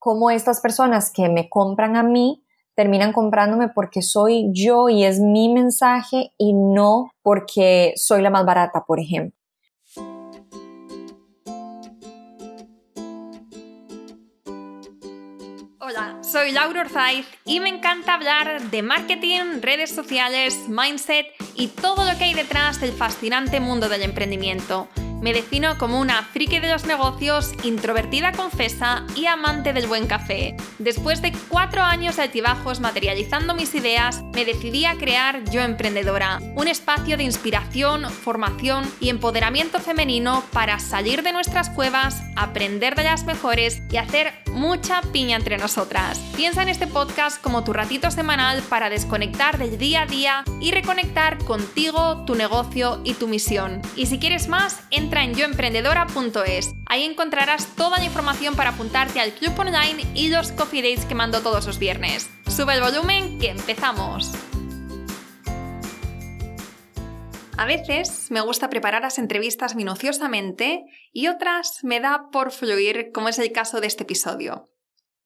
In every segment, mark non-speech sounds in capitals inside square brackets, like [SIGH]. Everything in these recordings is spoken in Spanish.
cómo estas personas que me compran a mí terminan comprándome porque soy yo y es mi mensaje y no porque soy la más barata, por ejemplo. Hola, soy Laura Orzaiz y me encanta hablar de marketing, redes sociales, mindset y todo lo que hay detrás del fascinante mundo del emprendimiento. Me defino como una friki de los negocios, introvertida confesa y amante del buen café. Después de cuatro años de altibajos materializando mis ideas, me decidí a crear Yo Emprendedora, un espacio de inspiración, formación y empoderamiento femenino para salir de nuestras cuevas, aprender de las mejores y hacer mucha piña entre nosotras. Piensa en este podcast como tu ratito semanal para desconectar del día a día y reconectar contigo, tu negocio y tu misión. Y si quieres más, entra entra en yoemprendedora.es. Ahí encontrarás toda la información para apuntarte al club online y los coffee dates que mando todos los viernes. Sube el volumen que empezamos. A veces me gusta preparar las entrevistas minuciosamente y otras me da por fluir, como es el caso de este episodio.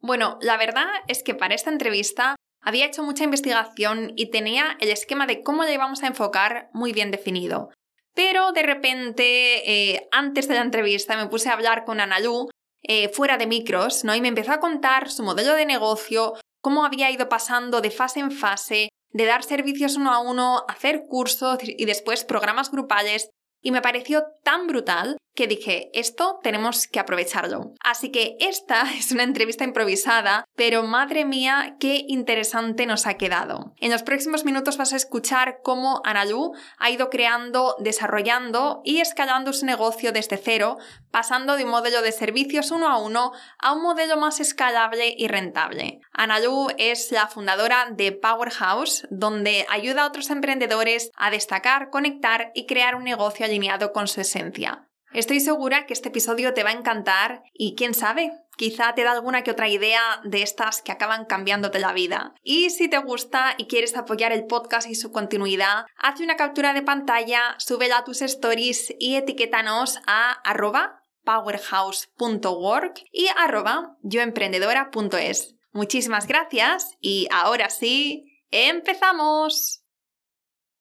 Bueno, la verdad es que para esta entrevista había hecho mucha investigación y tenía el esquema de cómo le íbamos a enfocar muy bien definido. Pero de repente, eh, antes de la entrevista, me puse a hablar con Analu eh, fuera de micros, ¿no? Y me empezó a contar su modelo de negocio, cómo había ido pasando de fase en fase, de dar servicios uno a uno, hacer cursos y después programas grupales. Y me pareció tan brutal que dije, esto tenemos que aprovecharlo. Así que esta [LAUGHS] es una entrevista improvisada, pero madre mía, qué interesante nos ha quedado. En los próximos minutos vas a escuchar cómo Analu ha ido creando, desarrollando y escalando su negocio desde cero, pasando de un modelo de servicios uno a uno a un modelo más escalable y rentable. Analu es la fundadora de Powerhouse, donde ayuda a otros emprendedores a destacar, conectar y crear un negocio alineado con su esencia. Estoy segura que este episodio te va a encantar y quién sabe, quizá te da alguna que otra idea de estas que acaban cambiándote la vida. Y si te gusta y quieres apoyar el podcast y su continuidad, haz una captura de pantalla, súbela a tus stories y etiquétanos a arroba powerhouse.work y arroba yoemprendedora.es. Muchísimas gracias y ahora sí, empezamos.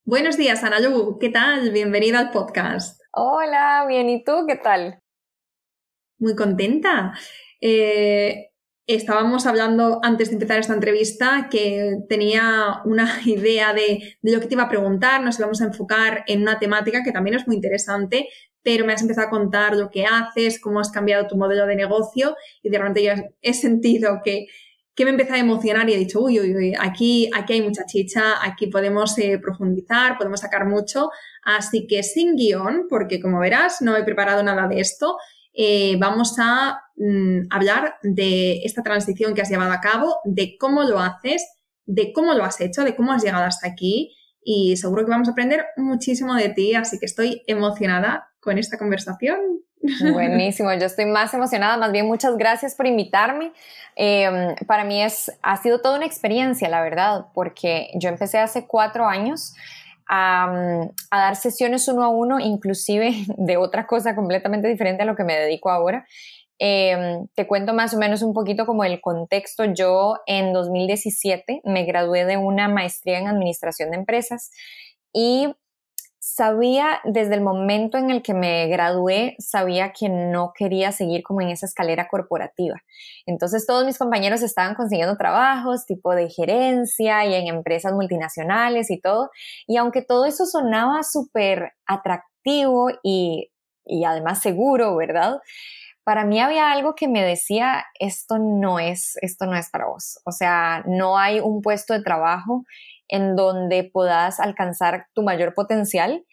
Buenos días, Analu. ¿Qué tal? Bienvenida al podcast. Hola, bien, ¿y tú qué tal? Muy contenta. Eh, estábamos hablando antes de empezar esta entrevista que tenía una [LAUGHS] idea de, lo que te iba a preguntar, nos íbamos a enfocar en una temática que también es muy interesante, pero me has empezado a contar lo que haces, cómo has cambiado tu modelo de negocio y de repente yo he sentido que, me empezado a emocionar y he dicho, uy, uy, uy, aquí, aquí hay mucha chicha, aquí podemos eh, profundizar, podemos sacar mucho, Así que sin guion, porque como verás, no he preparado nada de esto, eh, vamos a mm, hablar de esta transición que has llevado a cabo, de cómo lo haces, de cómo lo has hecho, de cómo has llegado hasta aquí y seguro que vamos a aprender muchísimo de ti, así que estoy emocionada con esta conversación. Buenísimo, yo estoy más emocionada, más bien muchas gracias por invitarme. Em, para mí es, ha sido toda una experiencia, la verdad, porque yo empecé hace cuatro años a, dar sesiones uno a uno, inclusive [LAUGHS] de otra cosa completamente diferente a lo que me dedico ahora. Em, te cuento más o menos un poquito como el contexto. Yo en 2017 me gradué de una maestría en administración de empresas y sabía desde el momento en el que me gradué, sabía que no quería seguir como en esa escalera corporativa. Entonces todos mis compañeros estaban consiguiendo trabajos tipo de gerencia y en empresas multinacionales y todo. Y aunque todo eso sonaba súper atractivo y, y además seguro, ¿verdad? Para mí había algo que me decía, esto no es, esto no es para vos. O sea, no hay un puesto de trabajo en donde puedas alcanzar tu mayor potencial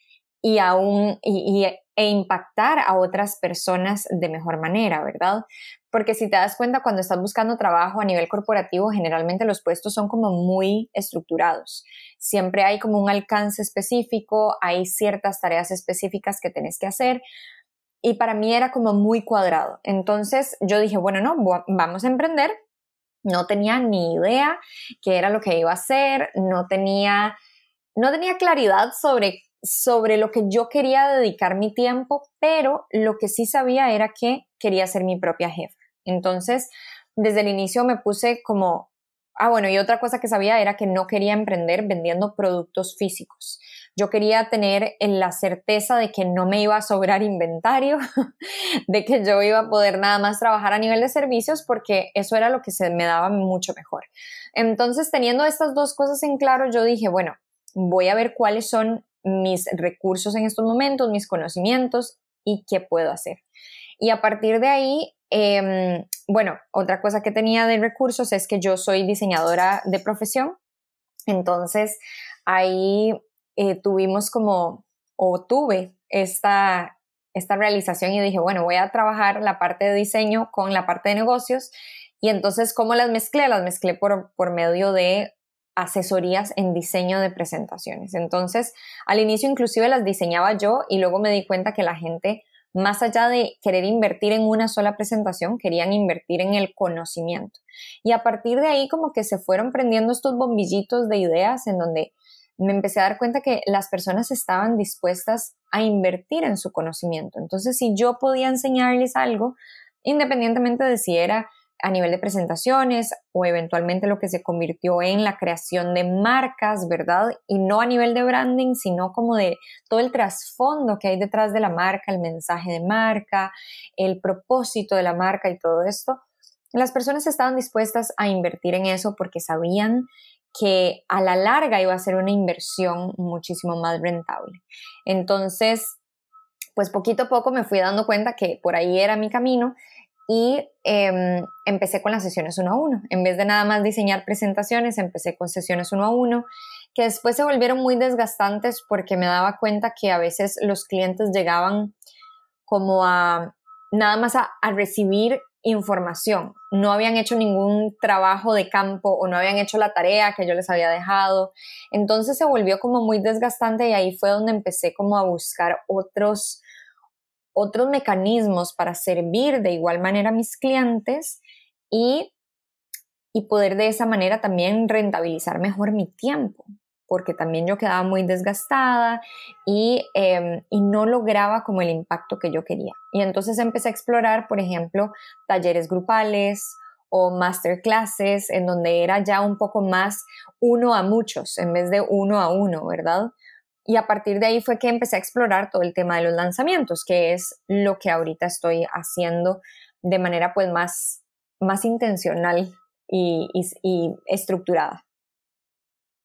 y aún y, e impactar a otras personas de mejor manera, ¿verdad? Porque si te das cuenta, cuando estás buscando trabajo a nivel corporativo, generalmente los puestos son como muy estructurados. Siempre hay como un alcance específico, hay ciertas tareas específicas que tenés que hacer. Y para mí era como muy cuadrado. Entonces yo dije, bueno, no, vamos a emprender, no tenía ni idea qué era lo que iba a hacer, no tenía, no tenía claridad sobre, sobre lo que yo quería dedicar mi tiempo, pero lo que sí sabía era que quería ser mi propia jefa. Entonces desde el inicio me puse como, ah, bueno, y otra cosa que sabía era que no quería emprender vendiendo productos físicos. Yo quería tener la certeza de que no me iba a sobrar inventario, [LAUGHS] de que yo iba a poder nada más trabajar a nivel de servicios porque eso era lo que se me daba mucho mejor. Entonces, teniendo estas dos cosas en claro, yo dije, bueno, voy a ver cuáles son mis recursos en estos momentos, mis conocimientos y qué puedo hacer. Y a partir de ahí, em, bueno, otra cosa que tenía de recursos es que yo soy diseñadora de profesión. Entonces, ahí eh, tuvimos como, o tuve esta, esta realización y dije, bueno, voy a trabajar la parte de diseño con la parte de negocios. Y entonces, ¿cómo las mezclé? Las mezclé por, por medio de asesorías en diseño de presentaciones. Entonces, al inicio inclusive las diseñaba yo y luego me di cuenta que la gente, más allá de querer invertir en una sola presentación, querían invertir en el conocimiento. Y a partir de ahí como que se fueron prendiendo estos bombillitos de ideas en donde me empecé a dar cuenta que las personas estaban dispuestas a invertir en su conocimiento. Entonces, si yo podía enseñarles algo, independientemente de si era a nivel de presentaciones o eventualmente lo que se convirtió en la creación de marcas, ¿verdad? Y no a nivel de branding, sino como de todo el trasfondo que hay detrás de la marca, el mensaje de marca, el propósito de la marca y todo esto. Las personas estaban dispuestas a invertir en eso porque sabían que a la larga iba a ser una inversión muchísimo más rentable. Entonces, pues poquito a poco me fui dando cuenta que por ahí era mi camino y em, empecé con las sesiones uno a uno. En vez de nada más diseñar presentaciones, empecé con sesiones uno a uno, que después se volvieron muy desgastantes porque me daba cuenta que a veces los clientes llegaban como a nada más a, a recibir información. No habían hecho ningún trabajo de campo o no habían hecho la tarea que yo les había dejado. Entonces se volvió como muy desgastante y ahí fue donde empecé como a buscar otros otros mecanismos para servir de igual manera a mis clientes y, y poder de esa manera también rentabilizar mejor mi tiempo, porque también yo quedaba muy desgastada y, em, y, no lograba como el impacto que yo quería. Y entonces empecé a explorar, por ejemplo, talleres grupales o masterclasses en donde era ya un poco más uno a muchos en vez de uno a uno, ¿verdad? Y a partir de ahí fue que empecé a explorar todo el tema de los lanzamientos, que es lo que ahorita estoy haciendo de manera pues más, más intencional y, estructurada.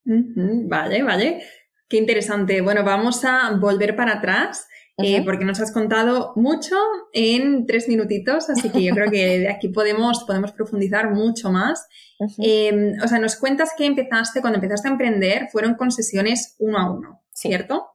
vale, vale. Qué interesante. Bueno, vamos a volver para atrás. Eh, porque nos has contado mucho en tres minutitos, así que yo creo que de aquí podemos, podemos profundizar mucho más. Em, o sea, nos cuentas que empezaste, cuando empezaste a emprender, fueron con sesiones uno a uno. ¿Cierto?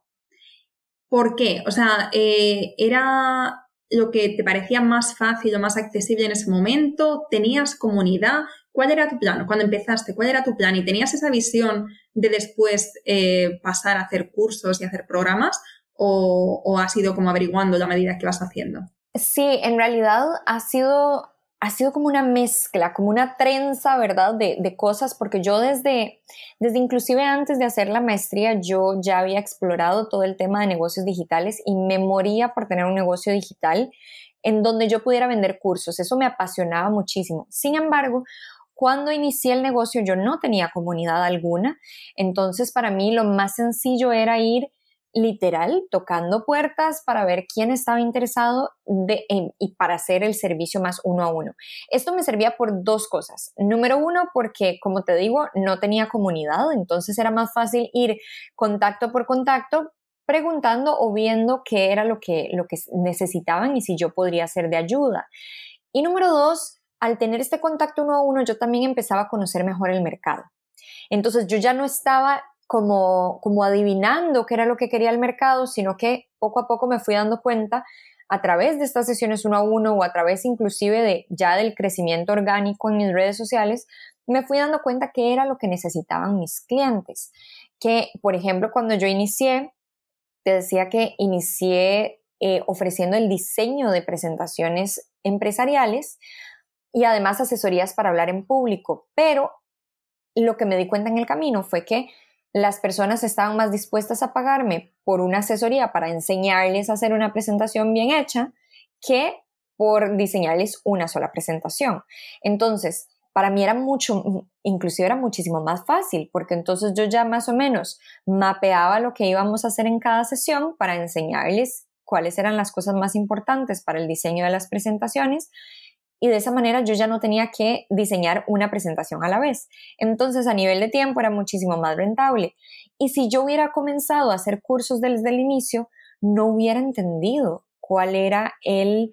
¿Por qué? O sea, eh, ¿era lo que te parecía más fácil o más accesible en ese momento? ¿Tenías comunidad? ¿Cuál era tu plan? Cuando empezaste, ¿cuál era tu plan? ¿Y tenías esa visión de después eh, pasar a hacer cursos y hacer programas? ¿O, ¿O has ido como averiguando la medida que vas haciendo? Sí, en realidad ha sido ha sido como una mezcla, como una trenza, ¿verdad? De, cosas, porque yo desde, desde inclusive antes de hacer la maestría, yo ya había explorado todo el tema de negocios digitales y me moría por tener un negocio digital en donde yo pudiera vender cursos. Eso me apasionaba muchísimo. Sin embargo, cuando inicié el negocio yo no tenía comunidad alguna, entonces para mí lo más sencillo era ir literal tocando puertas para ver quién estaba interesado de, y para hacer el servicio más uno a uno. Esto me servía por dos cosas. Número uno, porque como te digo, no tenía comunidad, entonces era más fácil ir contacto por contacto preguntando o viendo qué era lo que, lo que necesitaban y si yo podría ser de ayuda. Y número dos, al tener este contacto uno a uno, yo también empezaba a conocer mejor el mercado. Entonces yo ya no estaba como, como adivinando qué era lo que quería el mercado, sino que poco a poco me fui dando cuenta a través de estas sesiones uno a uno o a través inclusive de ya del crecimiento orgánico en mis redes sociales, me fui dando cuenta qué era lo que necesitaban mis clientes. Que, por ejemplo, cuando yo inicié, te decía que inicié eh, ofreciendo el diseño de presentaciones empresariales y además asesorías para hablar en público, pero lo que me di cuenta en el camino fue que las personas estaban más dispuestas a pagarme por una asesoría para enseñarles a hacer una presentación bien hecha que por diseñarles una sola presentación. Entonces, para mí era mucho, inclusive era muchísimo más fácil, porque entonces yo ya más o menos mapeaba lo que íbamos a hacer en cada sesión para enseñarles cuáles eran las cosas más importantes para el diseño de las presentaciones y de esa manera yo ya no tenía que diseñar una presentación a la vez. Entonces a nivel de tiempo era muchísimo más rentable. Y si yo hubiera comenzado a hacer cursos desde el inicio, no hubiera entendido cuál era el...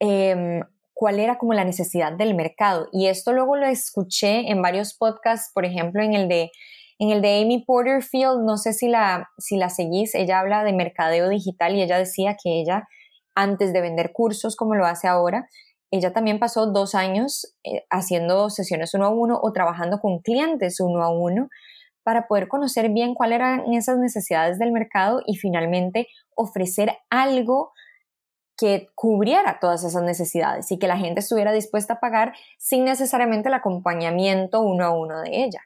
Em, cuál era como la necesidad del mercado. Y esto luego lo escuché en varios podcasts, por ejemplo, en el de, en el de Amy Porterfield, no sé si la, si la seguís, ella habla de mercadeo digital y ella decía que ella, antes de vender cursos como lo hace ahora, ella también pasó dos años eh, haciendo sesiones uno a uno o trabajando con clientes uno a uno para poder conocer bien cuáles eran esas necesidades del mercado y finalmente ofrecer algo que cubriera todas esas necesidades y que la gente estuviera dispuesta a pagar sin necesariamente el acompañamiento uno a uno de ella.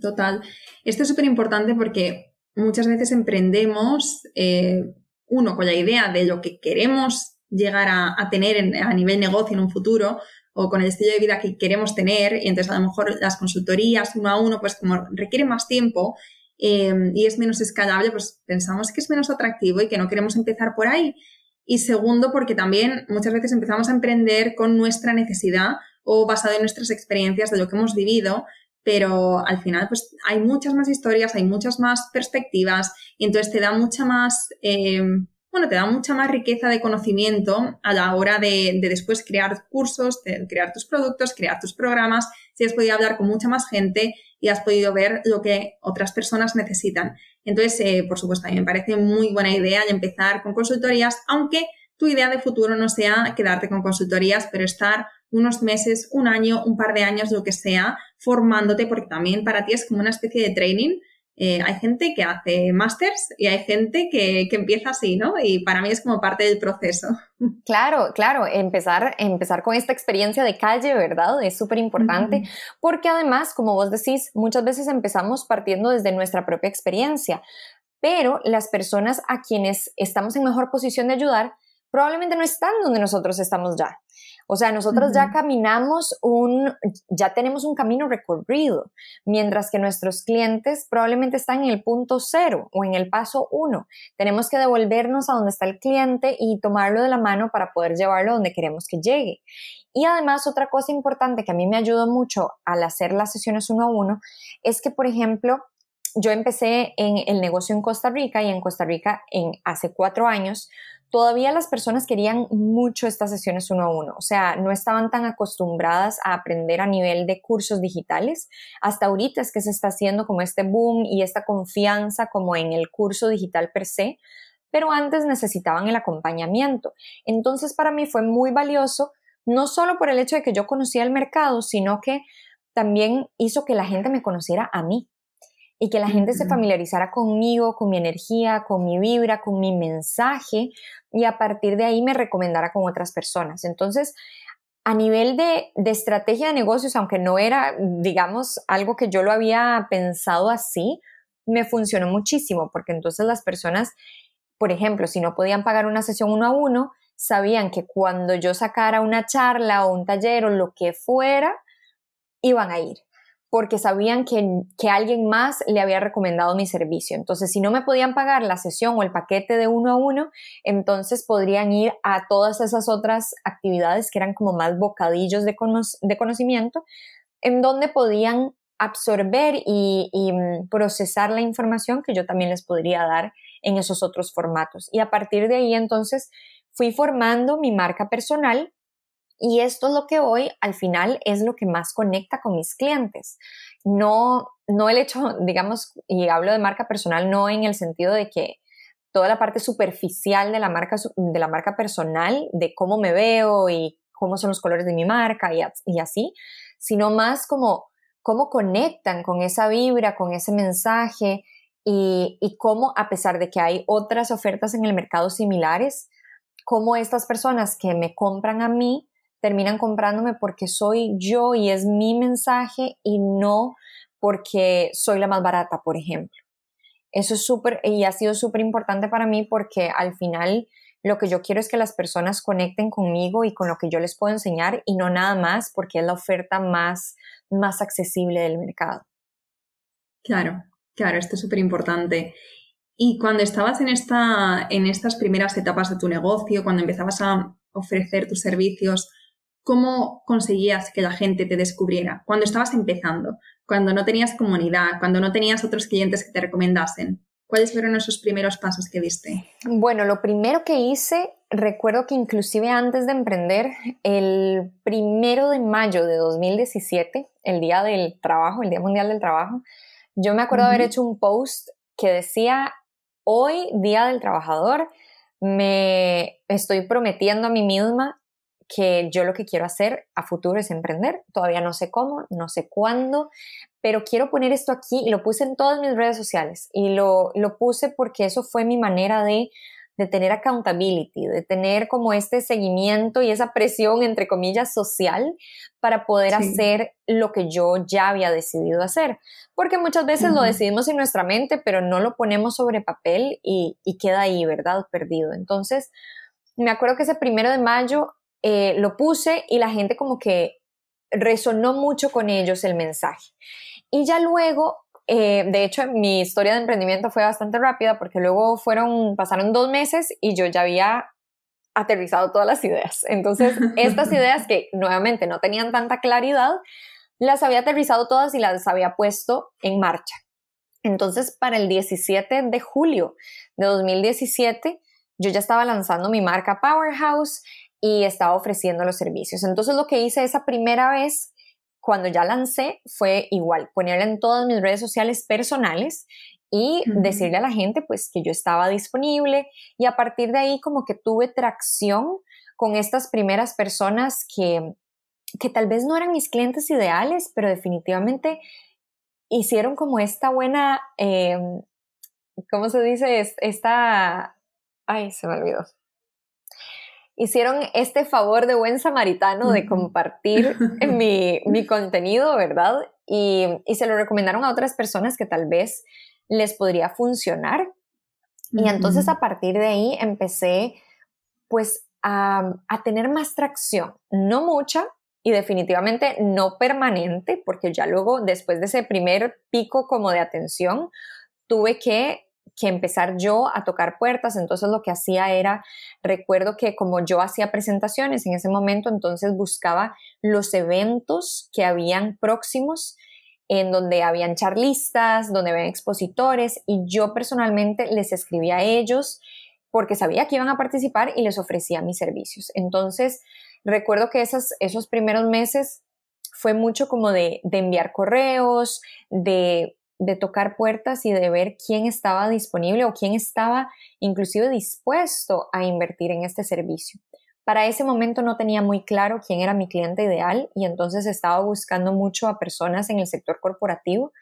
total. Esto es súper importante porque muchas veces emprendemos, eh, uno, con la idea de lo que queremos llegar a, tener a nivel negocio en un futuro o con el estilo de vida que queremos tener y entonces a lo mejor las consultorías uno a uno pues como requieren más tiempo Em, y es menos escalable, pues pensamos que es menos atractivo y que no queremos empezar por ahí. Y segundo, porque también muchas veces empezamos a emprender con nuestra necesidad o basado en nuestras experiencias de lo que hemos vivido, pero al final pues hay muchas más historias, hay muchas más perspectivas y entonces te da mucha más, em, bueno, te da mucha más riqueza de conocimiento a la hora de, de después crear cursos, crear tus productos, crear tus programas, si has podido hablar con mucha más gente y has podido ver lo que otras personas necesitan. Entonces, eh, por supuesto, a mí me parece muy buena idea empezar con consultorías, aunque tu idea de futuro no sea quedarte con consultorías, pero estar unos meses, un año, un par de años, lo que sea, formándote, porque también para ti es como una especie de training eh, hay gente que hace másters y hay gente que, empieza así, ¿no? Y para mí es como parte del proceso. [LAUGHS] Claro, claro, empezar, empezar con esta experiencia de calle, ¿verdad? Es súper importante porque además, como vos decís, muchas veces empezamos partiendo desde nuestra propia experiencia, pero las personas a quienes estamos en mejor posición de ayudar probablemente no están donde nosotros estamos ya. O sea, nosotros ya caminamos un, ya tenemos un camino recorrido, mientras que nuestros clientes probablemente están en el punto cero o en el paso uno. Tenemos que devolvernos a donde está el cliente y tomarlo de la mano para poder llevarlo donde queremos que llegue. Y además, otra cosa importante que a mí me ayudó mucho al hacer las sesiones uno a uno es que, por ejemplo, yo empecé en el negocio en Costa Rica y en Costa Rica en hace cuatro años todavía las personas querían mucho estas sesiones uno a uno, o sea, no estaban tan acostumbradas a aprender a nivel de cursos digitales. Hasta ahorita es que se está haciendo como este boom y esta confianza como en el curso digital per se, pero antes necesitaban el acompañamiento. Entonces para mí fue muy valioso, no solo por el hecho de que yo conocía el mercado, sino que también hizo que la gente me conociera a mí y que la gente se familiarizara conmigo, con mi energía, con mi vibra, con mi mensaje y a partir de ahí me recomendara con otras personas. Entonces, a nivel de, estrategia de negocios, aunque no era, digamos, algo que yo lo había pensado así, me funcionó muchísimo porque entonces las personas, por ejemplo, si no podían pagar una sesión uno a uno, sabían que cuando yo sacara una charla o un taller o lo que fuera, iban a ir porque sabían que, que, alguien más le había recomendado mi servicio. Entonces, si no me podían pagar la sesión o el paquete de uno a uno, entonces podrían ir a todas esas otras actividades que eran como más bocadillos de, de conocimiento, en donde podían absorber y, y mm, procesar la información que yo también les podría dar en esos otros formatos. Y a partir de ahí, entonces, fui formando mi marca personal y esto es lo que hoy al final es lo que más conecta con mis clientes. No, no el hecho, [LAUGHS] digamos, y hablo de marca personal, no en el sentido de que toda la parte superficial de la marca, de la marca personal, de cómo me veo y cómo son los colores de mi marca y, y así, sino más como cómo conectan con esa vibra, con ese mensaje y, y cómo a pesar de que hay otras ofertas en el mercado similares, cómo estas personas que me compran a mí terminan comprándome porque soy yo y es mi mensaje y no porque soy la más barata, por ejemplo. Eso es súper, y ha sido súper importante para mí porque al final lo que yo quiero es que las personas conecten conmigo y con lo que yo les puedo enseñar y no nada más porque es la oferta más, más accesible del mercado. Claro, claro, esto es súper importante. Y cuando estabas en, esta, en estas primeras etapas de tu negocio, cuando empezabas a ofrecer tus servicios, ¿cómo conseguías que la gente te descubriera? Cuando estabas empezando, cuando no tenías comunidad, cuando no tenías otros clientes que te recomendasen. ¿Cuáles fueron esos primeros pasos que diste? Bueno, lo primero que hice, recuerdo que inclusive antes de emprender, el primero de mayo de 2017, el Día del Trabajo, el Día Mundial del Trabajo, yo me acuerdo haber hecho un post que decía, hoy, Día del Trabajador, me estoy prometiendo a mí misma que yo lo que quiero hacer a futuro es emprender. Todavía no sé cómo, no sé cuándo, pero quiero poner esto aquí y lo puse en todas mis redes sociales y lo, lo puse porque eso fue mi manera de, de tener accountability, de tener como este seguimiento y esa presión, entre comillas, social para poder hacer lo que yo ya había decidido hacer. Porque muchas veces lo decidimos en nuestra mente, pero no lo ponemos sobre papel y, y queda ahí, ¿verdad? Perdido. Entonces, me acuerdo que ese primero de mayo eh, lo puse y la gente como que resonó mucho con ellos el mensaje. Y ya luego, eh, de hecho, mi historia de emprendimiento fue bastante rápida porque luego fueron, pasaron dos meses y yo ya había aterrizado todas las ideas. Entonces, [LAUGHS] estas ideas que nuevamente no tenían tanta claridad, las había aterrizado todas y las había puesto en marcha. Entonces, para el 17 de julio de 2017, yo ya estaba lanzando mi marca Powerhouse y estaba ofreciendo los servicios. Entonces lo que hice esa primera vez, cuando ya lancé, fue igual, ponerla en todas mis redes sociales personales y decirle a la gente pues que yo estaba disponible y a partir de ahí como que tuve tracción con estas primeras personas que, que tal vez no eran mis clientes ideales, pero definitivamente hicieron como esta buena, em, ¿cómo se dice? Esta, ay, se me olvidó hicieron este favor de buen samaritano de compartir [LAUGHS] mi, mi, contenido, ¿verdad? Y, y, se lo recomendaron a otras personas que tal vez les podría funcionar. Y entonces a partir de ahí empecé pues a, a tener más tracción, no mucha, y definitivamente no permanente, porque ya luego, después de ese primer pico como de atención, tuve que que empezar yo a tocar puertas, entonces lo que hacía era, recuerdo que como yo hacía presentaciones en ese momento, entonces buscaba los eventos que habían próximos, en donde habían charlistas, donde habían expositores, y yo personalmente les escribía a ellos porque sabía que iban a participar y les ofrecía mis servicios. Entonces, recuerdo que esos, esos primeros meses fue mucho como de, de enviar correos, de de tocar puertas y de ver quién estaba disponible o quién estaba inclusive dispuesto a invertir en este servicio. Para ese momento no tenía muy claro quién era mi cliente ideal y entonces estaba buscando mucho a personas en el sector corporativo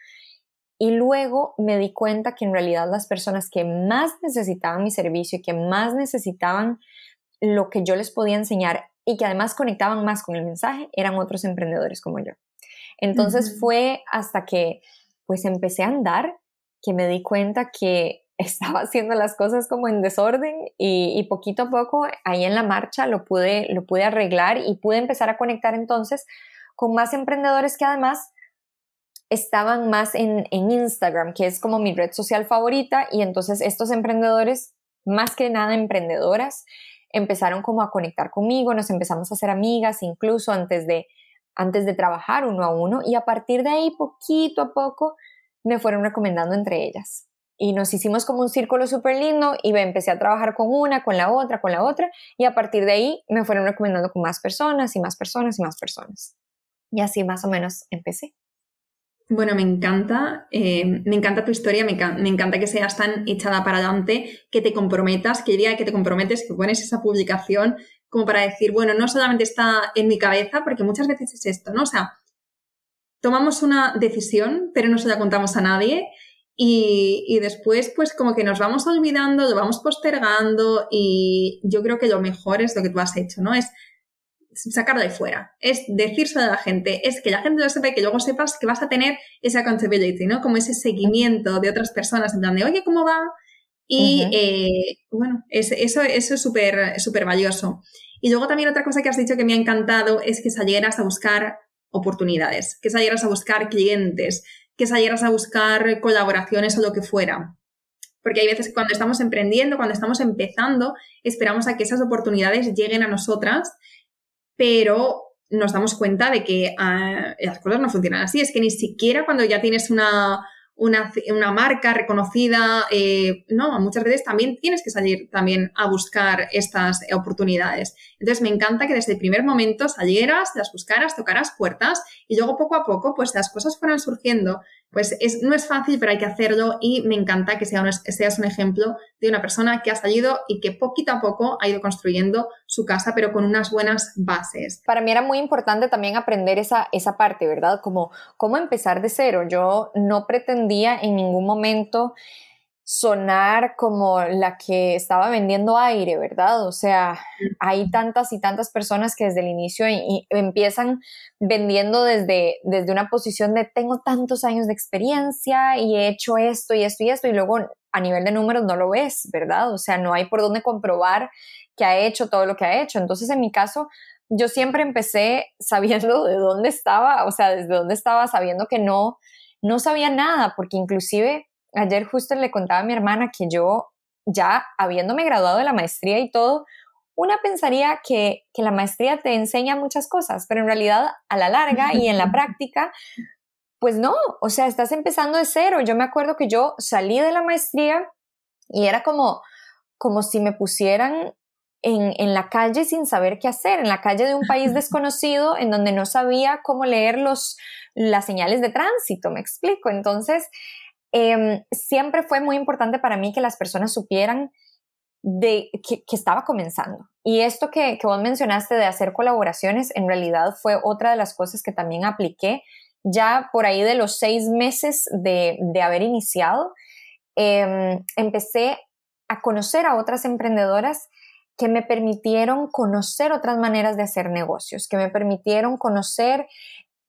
y luego me di cuenta que en realidad las personas que más necesitaban mi servicio y que más necesitaban lo que yo les podía enseñar y que además conectaban más con el mensaje eran otros emprendedores como yo. Entonces fue hasta que pues empecé a andar, que me di cuenta que [LAUGHS] estaba haciendo las cosas como en desorden y, poquito a poco ahí en la marcha lo pude, lo pude arreglar y pude empezar a conectar entonces con más emprendedores que además estaban más en, en Instagram, que es como mi red social favorita y entonces estos emprendedores, más que nada emprendedoras, empezaron como a conectar conmigo, nos empezamos a hacer amigas incluso antes de antes de trabajar uno a uno y a partir de ahí, poquito a poco, me fueron recomendando entre ellas. Y nos hicimos como un círculo súper lindo y empecé a trabajar con una, con la otra, con la otra y a partir de ahí me fueron recomendando con más personas y más personas y más personas. Y así más o menos empecé. Bueno, me encanta, eh, me encanta tu historia, me, me, encanta que seas tan echada para adelante, que te comprometas, que el día que te comprometes, que pones esa publicación como para decir, bueno, no solamente está en mi cabeza, porque muchas veces es esto, ¿no? O sea, tomamos una decisión, pero no se la contamos a nadie y, y, después pues como que nos vamos olvidando, lo vamos postergando y yo creo que lo mejor es lo que tú has hecho, ¿no? Es sacarlo de fuera, es decírselo a la gente, es que la gente lo sepa y que luego sepas que vas a tener esa accountability, ¿no? Como ese seguimiento de otras personas en plan de, oye, ¿cómo va? Y eh, bueno, eso, eso es súper súper valioso. Y luego también otra cosa que has dicho que me ha encantado es que salieras a buscar oportunidades, que salieras a buscar clientes, que salieras a buscar colaboraciones o lo que fuera. Porque hay veces que cuando estamos emprendiendo, cuando estamos empezando, esperamos a que esas oportunidades lleguen a nosotras, pero nos damos cuenta de que ah, las cosas no funcionan así. Es que ni siquiera cuando ya tienes una, una, una marca reconocida, eh, no, muchas veces también tienes que salir también a buscar estas oportunidades. Entonces me encanta que desde el primer momento salieras, las buscaras, tocaras puertas y luego poco a poco pues las cosas fueran surgiendo pues es, no es fácil, pero hay que hacerlo y me encanta que sea seas un ejemplo de una persona que ha salido y que poquito a poco ha ido construyendo su casa, pero con unas buenas bases. Para mí era muy importante también aprender esa, esa parte, ¿verdad? Como cómo empezar de cero. Yo no pretendía en ningún momento sonar como la que estaba vendiendo aire, ¿verdad? O sea, hay tantas y tantas personas que desde el inicio empiezan vendiendo desde, desde una posición de tengo tantos años de experiencia y he hecho esto y esto y esto y luego a nivel de números no lo ves, ¿verdad? O sea, no hay por dónde comprobar que ha hecho todo lo que ha hecho. Entonces, en mi caso, yo siempre empecé sabiendo de dónde estaba, o sea, desde dónde estaba, sabiendo que no, no sabía nada, porque inclusive ayer justo le contaba a mi hermana que yo, ya habiéndome graduado de la maestría y todo, una pensaría que, que, la maestría te enseña muchas cosas, pero en realidad a la larga y en la [LAUGHS] práctica, pues no, o sea, estás empezando de cero. Yo me acuerdo que yo salí de la maestría y era como, como si me pusieran en, en la calle sin saber qué hacer, en la calle de un país [LAUGHS] desconocido en donde no sabía cómo leer los, las señales de tránsito, me explico. Entonces, Em, siempre fue muy importante para mí que las personas supieran de que, estaba comenzando. Y esto que, que, vos mencionaste de hacer colaboraciones, en realidad fue otra de las cosas que también apliqué ya por ahí de los seis meses de, de haber iniciado. Em, empecé a conocer a otras emprendedoras que me permitieron conocer otras maneras de hacer negocios, que me permitieron conocer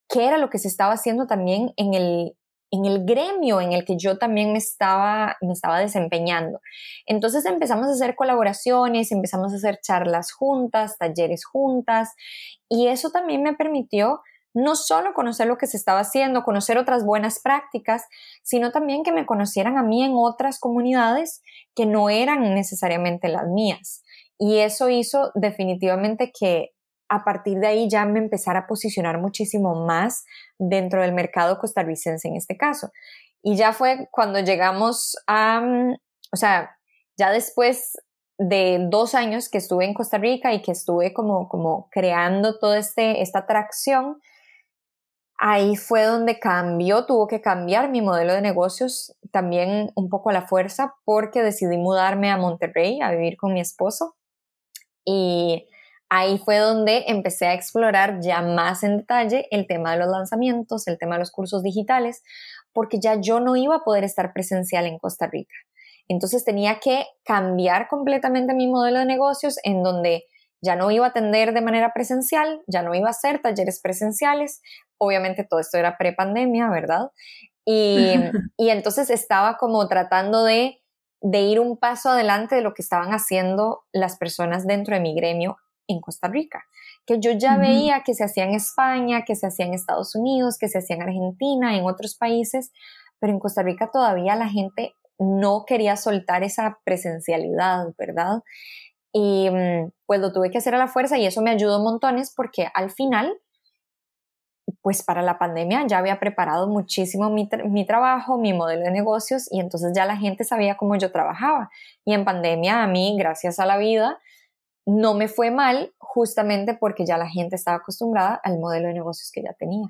qué era lo que se estaba haciendo también en el, en el gremio en el que yo también me estaba, me estaba desempeñando. Entonces empezamos a hacer colaboraciones, empezamos a hacer charlas juntas, talleres juntas, y eso también me permitió no solo conocer lo que se estaba haciendo, conocer otras buenas prácticas, sino también que me conocieran a mí en otras comunidades que no eran necesariamente las mías. Y eso hizo definitivamente que a partir de ahí ya me empezara a posicionar muchísimo más dentro del mercado costarricense en este caso. Y ya fue cuando llegamos a, mm, o sea, ya después de dos años que estuve en Costa Rica y que estuve como, como creando toda este, esta atracción, ahí fue donde cambió, tuvo que cambiar mi modelo de negocios también un poco a la fuerza porque decidí mudarme a Monterrey a vivir con mi esposo. Y ahí fue donde empecé a explorar ya más en detalle el tema de los lanzamientos, el tema de los cursos digitales, porque ya yo no iba a poder estar presencial en Costa Rica. Entonces tenía que cambiar completamente mi modelo de negocios en donde ya no iba a atender de manera presencial, ya no iba a hacer talleres presenciales. Obviamente todo esto era pre-pandemia, ¿verdad? Y, [LAUGHS] y, entonces estaba como tratando de, de ir un paso adelante de lo que estaban haciendo las personas dentro de mi gremio en Costa Rica, que yo ya veía que se hacía en España, que se hacía en Estados Unidos, que se hacía en Argentina, en otros países, pero en Costa Rica todavía la gente no quería soltar esa presencialidad, ¿verdad? Y mm, pues lo tuve que hacer a la fuerza y eso me ayudó montones porque al final, pues para la pandemia ya había preparado muchísimo mi, mi, trabajo, mi modelo de negocios y entonces ya la gente sabía cómo yo trabajaba. Y en pandemia a mí, gracias a la vida, no me fue mal justamente porque ya la gente estaba acostumbrada al modelo de negocios que ya tenía.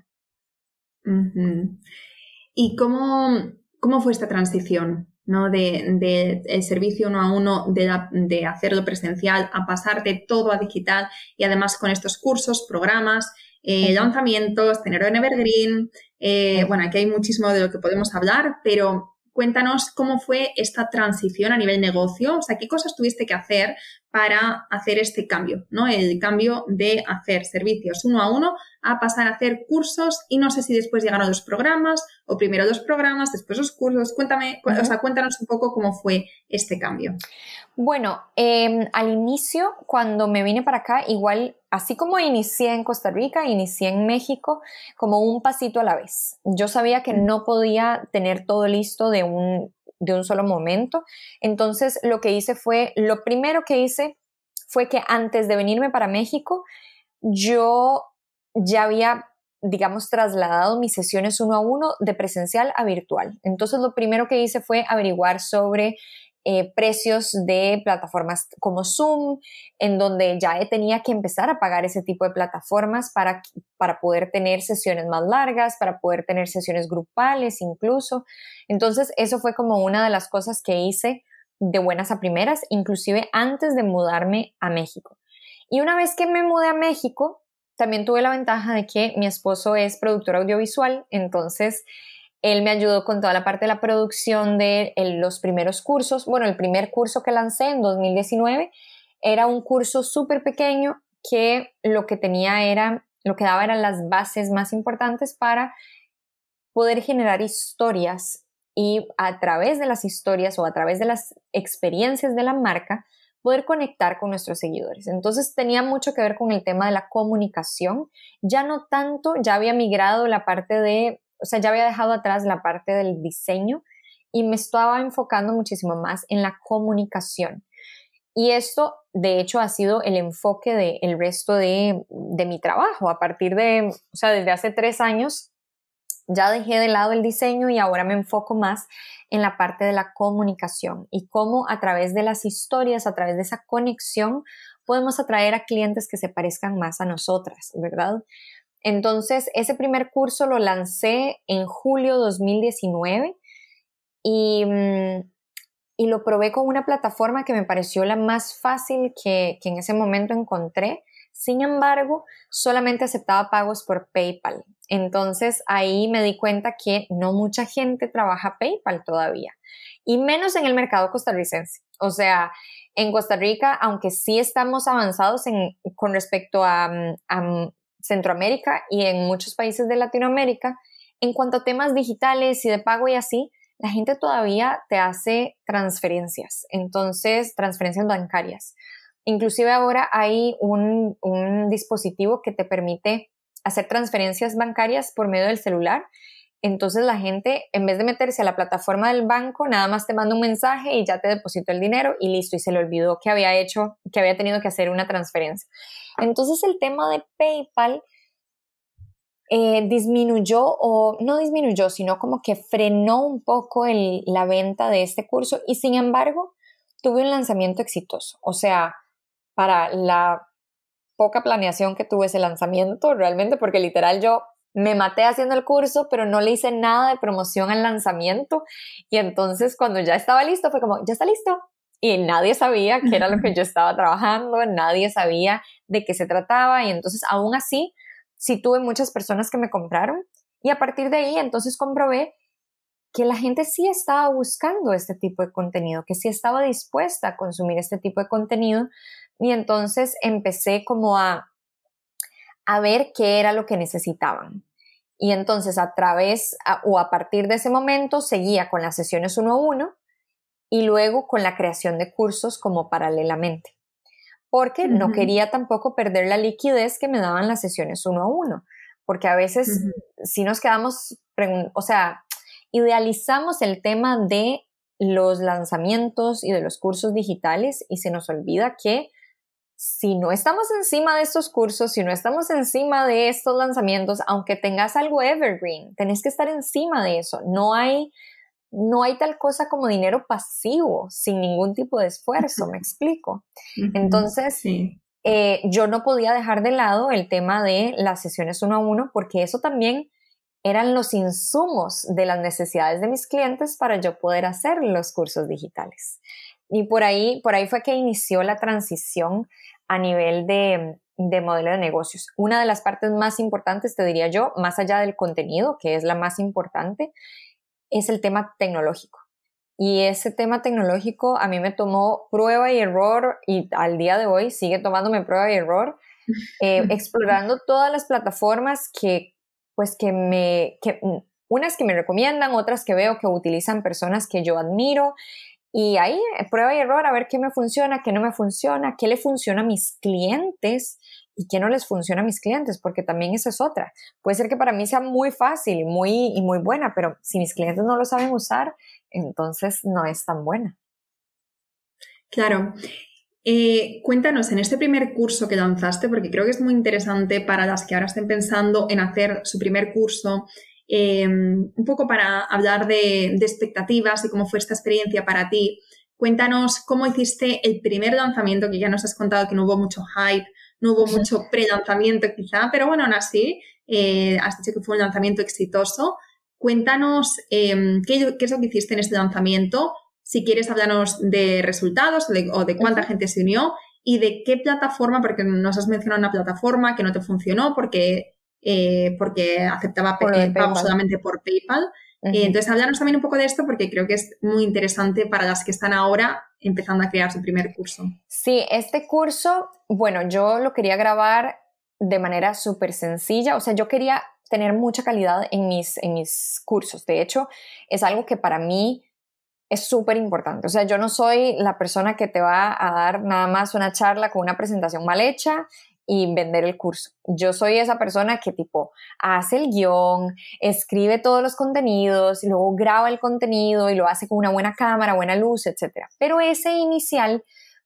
¿Y cómo, cómo, fue esta transición ¿no? de, el servicio uno a uno, de, de, hacerlo presencial, a pasarte todo a digital y además con estos cursos, programas, eh, lanzamientos, tener en Evergreen? Eh, bueno, aquí hay muchísimo de lo que podemos hablar, pero cuéntanos cómo fue esta transición a nivel negocio, o sea, qué cosas tuviste que hacer para hacer este cambio, ¿no? El cambio de hacer servicios uno a uno a pasar a hacer cursos y no sé si después llegaron los programas o primero dos programas, después los cursos. Cuéntame, o sea, cuéntanos un poco cómo fue este cambio. Bueno, em, al inicio, cuando me vine para acá, igual, así como inicié en Costa Rica, inicié en México como un pasito a la vez. Yo sabía que no podía tener todo listo de un, de un solo momento. Entonces, lo que hice fue, lo primero que hice fue que antes de venirme para México, yo ya había digamos, trasladado mis sesiones uno a uno de presencial a virtual. Entonces, lo primero que hice fue averiguar sobre eh, precios de plataformas como Zoom, en donde ya tenía que empezar a pagar ese tipo de plataformas para, para poder tener sesiones más largas, para poder tener sesiones grupales incluso. Entonces, eso fue como una de las cosas que hice de buenas a primeras, inclusive antes de mudarme a México. Y una vez que me mudé a México, también tuve la ventaja de que mi esposo es productor audiovisual, entonces él me ayudó con toda la parte de la producción de los primeros cursos. Bueno, el primer curso que lancé en 2019 era un curso súper pequeño que lo que tenía era, lo que daba eran las bases más importantes para poder generar historias y a través de las historias o a través de las experiencias de la marca, poder conectar con nuestros seguidores. Entonces tenía mucho que ver con el tema de la comunicación. Ya no tanto, ya había migrado la parte de o sea, ya había dejado atrás la parte del diseño y me estaba enfocando muchísimo más en la comunicación. Y esto, de hecho, ha sido el enfoque del resto de, de, mi trabajo. A partir de, o sea, desde hace tres años, ya dejé de lado el diseño y ahora me enfoco más en la parte de la comunicación y cómo a través de las historias, a través de esa conexión, podemos atraer a clientes que se parezcan más a nosotras, ¿verdad? Entonces, ese primer curso lo lancé en julio 2019 y, mm, y lo probé con una plataforma que me pareció la más fácil que, que en ese momento encontré. Sin embargo, solamente aceptaba pagos por PayPal. Entonces ahí me di cuenta que no mucha gente trabaja PayPal todavía, y menos en el mercado costarricense. O sea, en Costa Rica, aunque sí estamos avanzados en, con respecto a, mm, a Centroamérica y en muchos países de Latinoamérica, en cuanto a temas digitales y de pago y así, la gente todavía te hace transferencias, entonces transferencias bancarias. Inclusive ahora hay un, dispositivo que te permite hacer transferencias bancarias por medio del celular entonces la gente, en vez de meterse a la plataforma del banco, nada más te manda un mensaje y ya te depositó el dinero y listo, y se le olvidó que había hecho, que había tenido que hacer una transferencia. Entonces el tema de PayPal eh, disminuyó o no disminuyó, sino como que frenó un poco la venta de este curso y sin embargo tuve un lanzamiento exitoso. O sea, para la poca planeación que tuve ese lanzamiento, realmente, porque literal yo me maté haciendo el curso, pero no le hice nada de promoción al lanzamiento. Y entonces cuando ya estaba listo, fue como, ya está listo. Y nadie sabía qué era lo que yo estaba trabajando, nadie sabía de qué se trataba. Y entonces aún así, sí tuve muchas personas que me compraron. Y a partir de ahí, entonces comprobé que la gente sí estaba buscando este tipo de contenido, que sí estaba dispuesta a consumir este tipo de contenido. Y entonces empecé como a a ver qué era lo que necesitaban. Y entonces a través o a partir de ese momento seguía con las sesiones uno a uno y luego con la creación de cursos como paralelamente. Porque no quería tampoco perder la liquidez que me daban las sesiones uno a uno. Porque a veces si nos quedamos, o sea, idealizamos el tema de los lanzamientos y de los cursos digitales y se nos olvida que si no estamos encima de estos cursos, si no estamos encima de estos lanzamientos, aunque tengas algo evergreen, tenés que estar encima de eso. No hay, no hay tal cosa como dinero pasivo sin ningún tipo de esfuerzo, me explico. Entonces, eh, yo no podía dejar de lado el tema de las sesiones uno a uno porque eso también eran los insumos de las necesidades de mis clientes para yo poder hacer los cursos digitales. Y por ahí, por ahí fue que inició la transición a nivel de, modelo de negocios. Una de las partes más importantes, te diría yo, más allá del contenido, que es la más importante, es el tema tecnológico. y ese tema tecnológico a mí me tomó prueba y error y al día de hoy sigue tomándome prueba y error, [LAUGHS] eh, explorando todas las plataformas que, pues que me, que, unas que me recomiendan, otras que veo que utilizan personas que yo admiro. Y ahí, eh, prueba y error, a ver qué me funciona, qué no me funciona, qué le funciona a mis clientes y qué no les funciona a mis clientes, porque también esa es otra. Puede ser que para mí sea muy fácil y muy, y muy buena, pero si mis clientes no lo saben usar, entonces no es tan buena. Claro. Eh, cuéntanos, en este primer curso que lanzaste, porque creo que es muy interesante para las que ahora estén pensando en hacer su primer curso, eh, un poco para hablar de, expectativas y cómo fue esta experiencia para ti. Cuéntanos cómo hiciste el primer lanzamiento, que ya nos has contado que no hubo mucho hype, no hubo mucho pre-lanzamiento quizá, pero bueno, aún así, eh, has dicho que fue un lanzamiento exitoso. Cuéntanos em, ¿qué, es lo que hiciste en este lanzamiento. Si quieres, hablarnos de resultados o de cuánta gente se unió y de qué plataforma, porque nos has mencionado una plataforma que no te funcionó porque, eh, porque aceptaba pago solamente por PayPal. Eh, entonces, hablarnos también un poco de esto porque creo que es muy interesante para las que están ahora empezando a crear su primer curso. Sí, este curso, bueno, yo lo quería grabar de manera súper sencilla, o sea, yo quería tener mucha calidad en mis, en mis cursos. De hecho, es algo que para mí es súper importante. O sea, yo no soy la persona que te va a dar nada más una charla con una presentación mal hecha y vender el curso. Yo soy esa persona que tipo hace el guion, escribe todos los contenidos y luego graba el contenido y lo hace con una buena cámara, buena luz, etc. Pero ese inicial,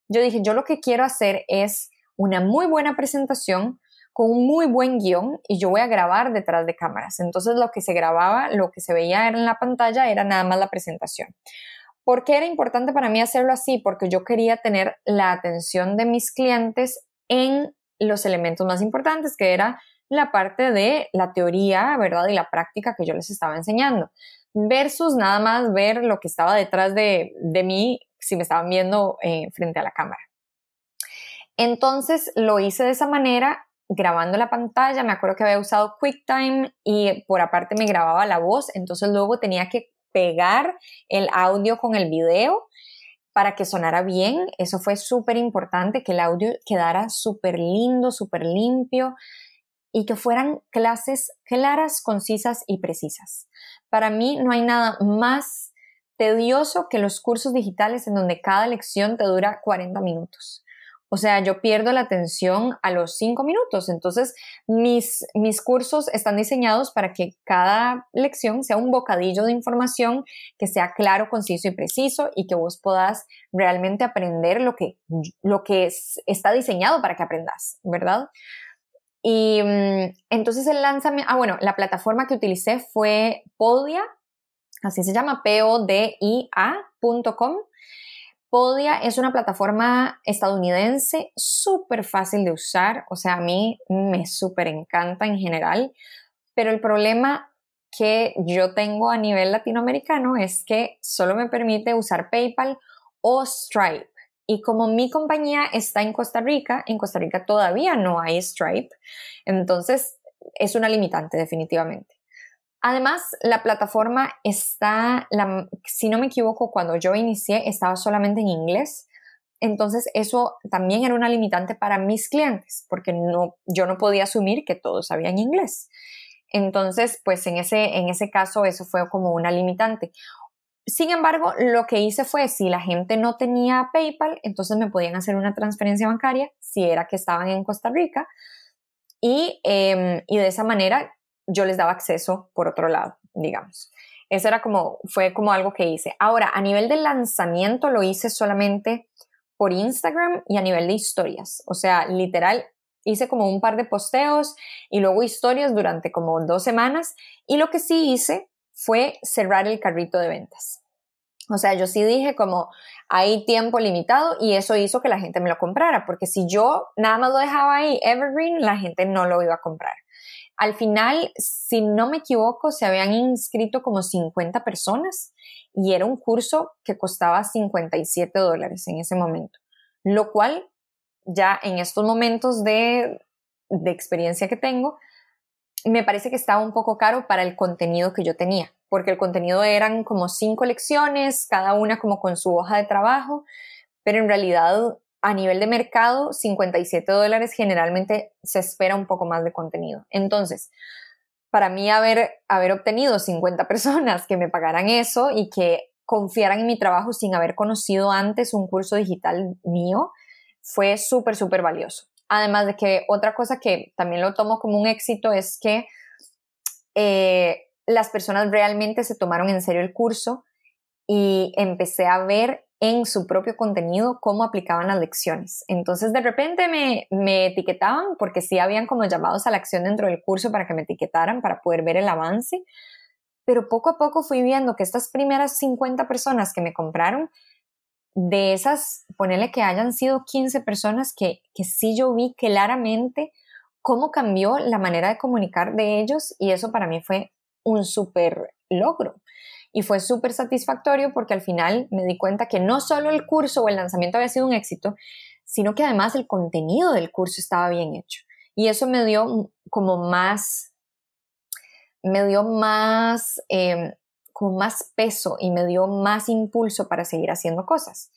yo dije, yo lo que quiero hacer es una muy buena presentación con un muy buen guion y yo voy a grabar detrás de cámaras. Entonces lo que se grababa, lo que se veía en la pantalla era nada más la presentación. ¿Por qué era importante para mí hacerlo así? Porque yo quería tener la atención de mis clientes en los elementos más importantes, que era la parte de la teoría, ¿verdad? Y la práctica que yo les estaba enseñando, versus nada más ver lo que estaba detrás de, mí si me estaban viendo eh, frente a la cámara. Entonces lo hice de esa manera grabando la pantalla, me acuerdo que había usado QuickTime y por aparte me grababa la voz, entonces luego tenía que pegar el audio con el video para que sonara bien. Eso fue súper importante, que el audio quedara súper lindo, súper limpio y que fueran clases claras, concisas y precisas. Para mí no hay nada más tedioso que los cursos digitales en donde cada lección te dura 40 minutos. O sea, yo pierdo la atención a los cinco minutos. Entonces, mis, mis cursos están diseñados para que cada lección sea un bocadillo de información que sea claro, conciso y preciso y que vos puedas realmente aprender lo que, lo que está diseñado para que aprendas, ¿verdad? Y mm, entonces el lanzamiento, ah, bueno, la plataforma que utilicé fue Podia, así se llama, P-O-D-I-A.com. Podia es una plataforma estadounidense súper fácil de usar, o sea, a mí me súper encanta en general, pero el problema que yo tengo a nivel latinoamericano es que solo me permite usar PayPal o Stripe. Y como mi compañía está en Costa Rica, en Costa Rica todavía no hay Stripe, entonces es una limitante definitivamente. Además, la plataforma está, si no me equivoco, cuando yo inicié estaba solamente en inglés. Entonces, eso también era una limitante para mis clientes, porque no, yo no podía asumir que todos sabían inglés. Entonces, pues en ese, en ese caso, eso fue como una limitante. Sin embargo, lo que hice fue, si la gente no tenía PayPal, entonces me podían hacer una transferencia bancaria, si era que estaban en Costa Rica, y, em, y de esa manera yo les daba acceso por otro lado, digamos. Eso era como, fue como algo que hice. Ahora, a nivel de lanzamiento lo hice solamente por Instagram y a nivel de historias. O sea, literal, hice como un par de posteos y luego historias durante como dos semanas. Y lo que sí hice fue cerrar el carrito de ventas. O sea, yo sí dije como hay tiempo limitado y eso hizo que la gente me lo comprara, porque si yo nada más lo dejaba ahí, evergreen, la gente no lo iba a comprar. Al final, si no me equivoco, se habían inscrito como 50 personas y era un curso que costaba 57 dólares en ese momento, lo cual ya en estos momentos de, experiencia que tengo, me parece que estaba un poco caro para el contenido que yo tenía. porque el contenido eran como cinco lecciones, cada una como con su hoja de trabajo, pero en realidad a nivel de mercado, 57 dólares generalmente se espera un poco más de contenido. Entonces, para mí haber, haber obtenido 50 [LAUGHS] personas que me pagaran eso y que confiaran en mi trabajo sin haber conocido antes un curso digital mío, fue súper, súper valioso. Además de que otra cosa que también lo tomo como un éxito es que eh, las personas realmente se tomaron en serio el curso y empecé a ver en su propio contenido cómo aplicaban las lecciones. Entonces de repente me, me, etiquetaban porque sí habían como llamados a la acción dentro del curso para que me etiquetaran para poder ver el avance, pero poco a poco fui viendo que estas primeras 50 personas que me compraron, de esas, ponele que hayan sido 15 personas que, que sí yo vi claramente cómo cambió la manera de comunicar de ellos y eso para mí fue un súper logro. Y fue súper satisfactorio porque al final me di cuenta que no solo el curso o el lanzamiento había sido un éxito, sino que además el contenido del curso estaba bien hecho. Y eso me dio como más, me dio más, eh, como más peso y me dio más impulso para seguir haciendo cosas.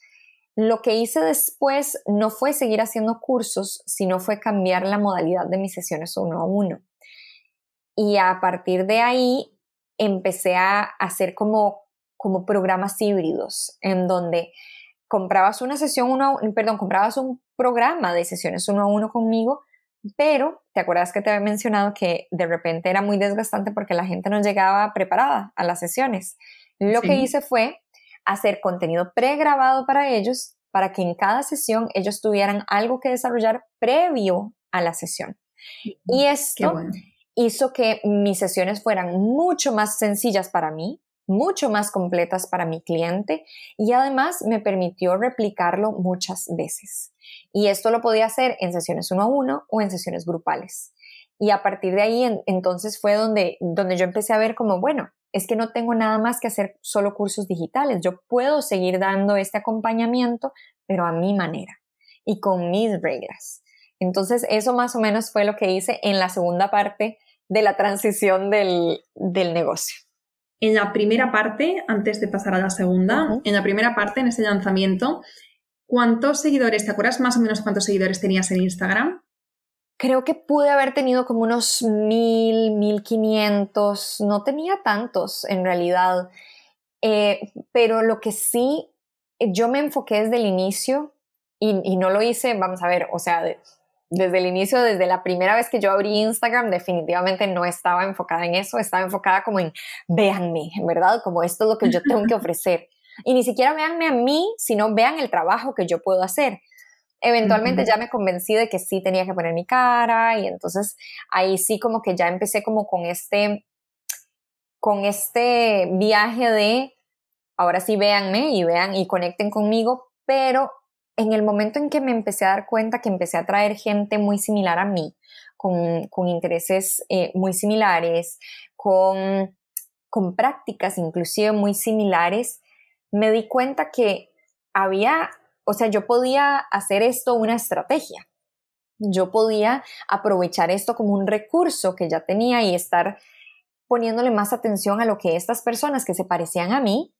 Lo que hice después no fue seguir haciendo cursos, sino fue cambiar la modalidad de mis sesiones uno a uno. Y a partir de ahí empecé a hacer como, como programas híbridos, en donde comprabas una sesión uno, perdón, comprabas un programa de sesiones uno a uno conmigo, pero te acuerdas que te había mencionado que de repente era muy desgastante porque la gente no llegaba preparada a las sesiones. Lo que hice fue hacer contenido pregrabado para ellos, para que en cada sesión ellos tuvieran algo que desarrollar previo a la sesión. Y esto hizo que mis sesiones fueran mucho más sencillas para mí, mucho más completas para mi cliente y además me permitió replicarlo muchas veces. Y esto lo podía hacer en sesiones uno a uno o en sesiones grupales. Y a partir de ahí entonces fue donde, donde yo empecé a ver como, bueno, es que no tengo nada más que hacer solo cursos digitales, yo puedo seguir dando este acompañamiento, pero a mi manera y con mis reglas. Entonces, eso más o menos fue lo que hice en la segunda parte de la transición del, negocio. En la primera parte, antes de pasar a la segunda, en la primera parte, en ese lanzamiento, ¿cuántos seguidores, te acuerdas más o menos cuántos seguidores tenías en Instagram? Creo que pude haber tenido como unos mil, mil quinientos, no tenía tantos en realidad, eh, pero lo que sí, yo me enfoqué desde el inicio y, y, no lo hice, vamos a ver, o sea, desde el inicio, desde la primera vez que yo abrí Instagram, definitivamente no estaba enfocada en eso, estaba enfocada como en véanme, ¿verdad? Como esto es lo que yo tengo que [LAUGHS] ofrecer. Y ni siquiera véanme a mí, sino vean el trabajo que yo puedo hacer. Eventualmente ya me convencí de que sí tenía que poner mi cara y entonces ahí sí como que ya empecé como con este, con este viaje de ahora sí véanme y vean y conecten conmigo, pero en el momento en que me empecé a dar cuenta que empecé a traer gente muy similar a mí, con, con intereses eh, muy similares, con, con prácticas inclusive muy similares, me di cuenta que había, o sea, yo podía hacer esto una estrategia. Yo podía aprovechar esto como un recurso que ya tenía y estar poniéndole más atención a lo que estas personas que se parecían a mí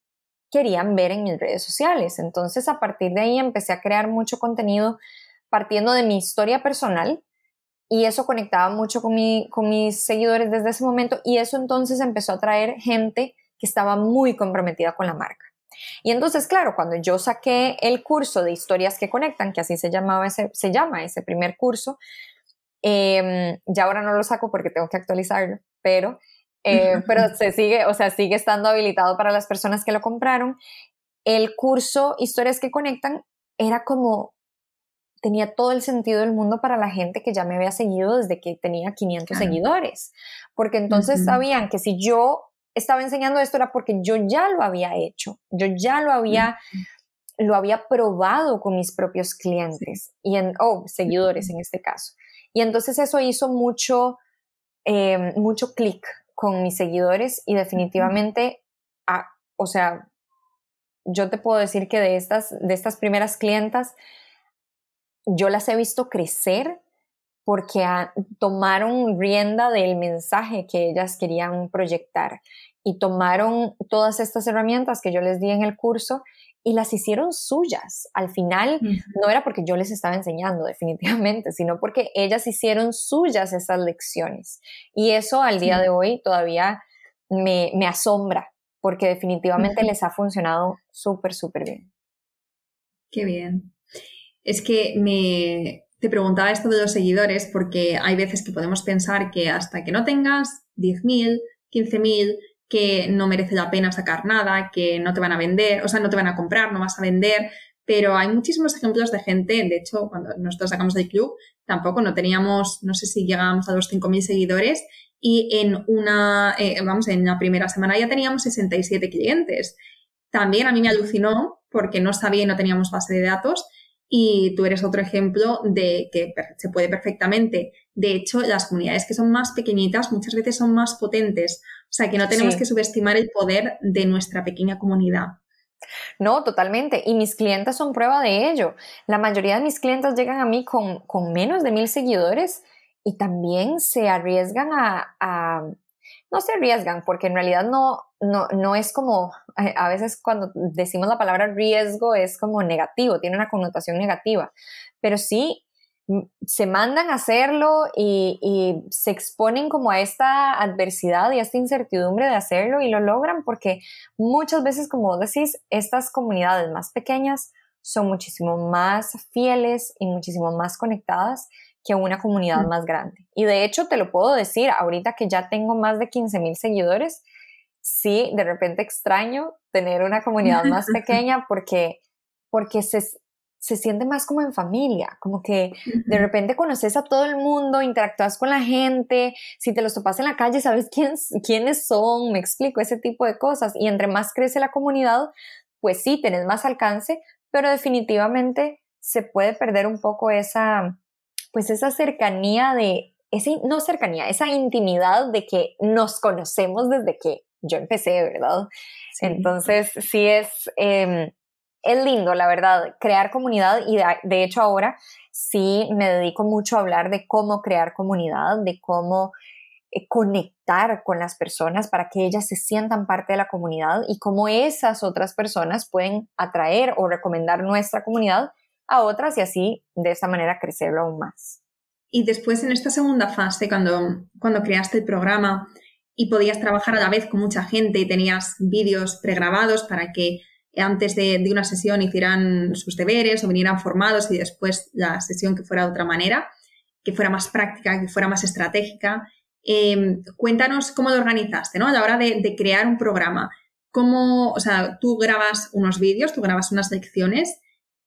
querían ver en mis redes sociales. Entonces, a partir de ahí empecé a crear mucho contenido partiendo de mi historia personal y eso conectaba mucho con, con mis seguidores desde ese momento y eso entonces empezó a traer gente que estaba muy comprometida con la marca. Y entonces, claro, cuando yo saqué el curso de historias que conectan, que así se, llamaba ese, se llama ese primer curso, em, ya ahora no lo saco porque tengo que actualizarlo, pero eh, [LAUGHS] pero se sigue, o sea, sigue estando habilitado para las personas que lo compraron. El curso Historias que Conectan era como, tenía todo el sentido del mundo para la gente que ya me había seguido desde que tenía 500 seguidores, porque entonces sabían que si yo estaba enseñando esto era porque yo ya lo había hecho, yo ya lo había, lo había probado con mis propios clientes y en, oh, seguidores en este caso. Y entonces eso hizo mucho, eh, mucho clic con mis seguidores y definitivamente, o sea, yo te puedo decir que de estas, de estas primeras clientas, yo las he visto crecer porque tomaron rienda del mensaje que ellas querían proyectar y tomaron todas estas herramientas que yo les di en el curso y las hicieron suyas. Al final no era porque yo les estaba enseñando [LAUGHS] definitivamente, sino porque ellas hicieron suyas esas lecciones. Y eso al día de hoy todavía me, asombra, porque definitivamente les ha funcionado súper, súper bien. Qué bien. Es que me, te preguntaba esto de los seguidores porque hay veces que podemos pensar que hasta que no tengas 10.000, 15.000, que no merece la pena sacar nada, que no te van a vender, o sea, no te van a comprar, no vas a vender, pero hay muchísimos ejemplos de gente, de hecho, cuando nosotros sacamos del club, tampoco no teníamos, no sé si llegábamos a los 5.000 seguidores y en una, eh, vamos, en la primera semana ya teníamos 67 clientes. También a mí me alucinó porque no sabía y no teníamos base de datos y tú eres otro ejemplo de que se puede perfectamente. De hecho, las comunidades que son más pequeñitas muchas veces son más potentes. O sea, que no tenemos que subestimar el poder de nuestra pequeña comunidad. No, totalmente. Y mis clientes son prueba de ello. La mayoría de mis clientes llegan a mí con, con menos de mil seguidores y también se arriesgan a, a, no se arriesgan porque en realidad no, no, no es como, a veces cuando decimos la palabra riesgo es como negativo, tiene una connotación negativa, pero sí se mandan a hacerlo y, y, se exponen como a esta adversidad y a esta incertidumbre de hacerlo y lo logran porque muchas veces, como decís, estas comunidades más pequeñas son muchísimo más fieles y muchísimo más conectadas que una comunidad más grande. Y de hecho, te lo puedo decir, ahorita que ya tengo más de 15 mil seguidores, sí, de repente extraño tener una comunidad más [LAUGHS] pequeña porque, porque se, se siente más como en familia, como que de repente conoces a todo el mundo, interactúas con la gente, si te los topas en la calle, sabes quién, quiénes son, me explico, ese tipo de cosas. Y entre más crece la comunidad, pues sí, tenés más alcance, pero definitivamente se puede perder un poco esa, pues esa cercanía de, esa, no cercanía, esa intimidad de que nos conocemos desde que yo empecé, ¿verdad? Entonces, sí es, em, es lindo, la verdad, crear comunidad y de, hecho ahora sí me dedico mucho a hablar de cómo crear comunidad, de cómo eh, conectar con las personas para que ellas se sientan parte de la comunidad y cómo esas otras personas pueden atraer o recomendar nuestra comunidad a otras y así de esa manera crecerlo aún más. Y después en esta segunda fase, cuando, cuando creaste el programa y podías trabajar a la vez con mucha gente y tenías vídeos pregrabados para que antes de, una sesión hicieran sus deberes o vinieran formados y después la sesión que fuera de otra manera, que fuera más práctica, que fuera más estratégica. Em, cuéntanos cómo lo organizaste, ¿no? A la hora de, de, crear un programa. ¿Cómo, o sea, tú grabas unos vídeos, tú grabas unas lecciones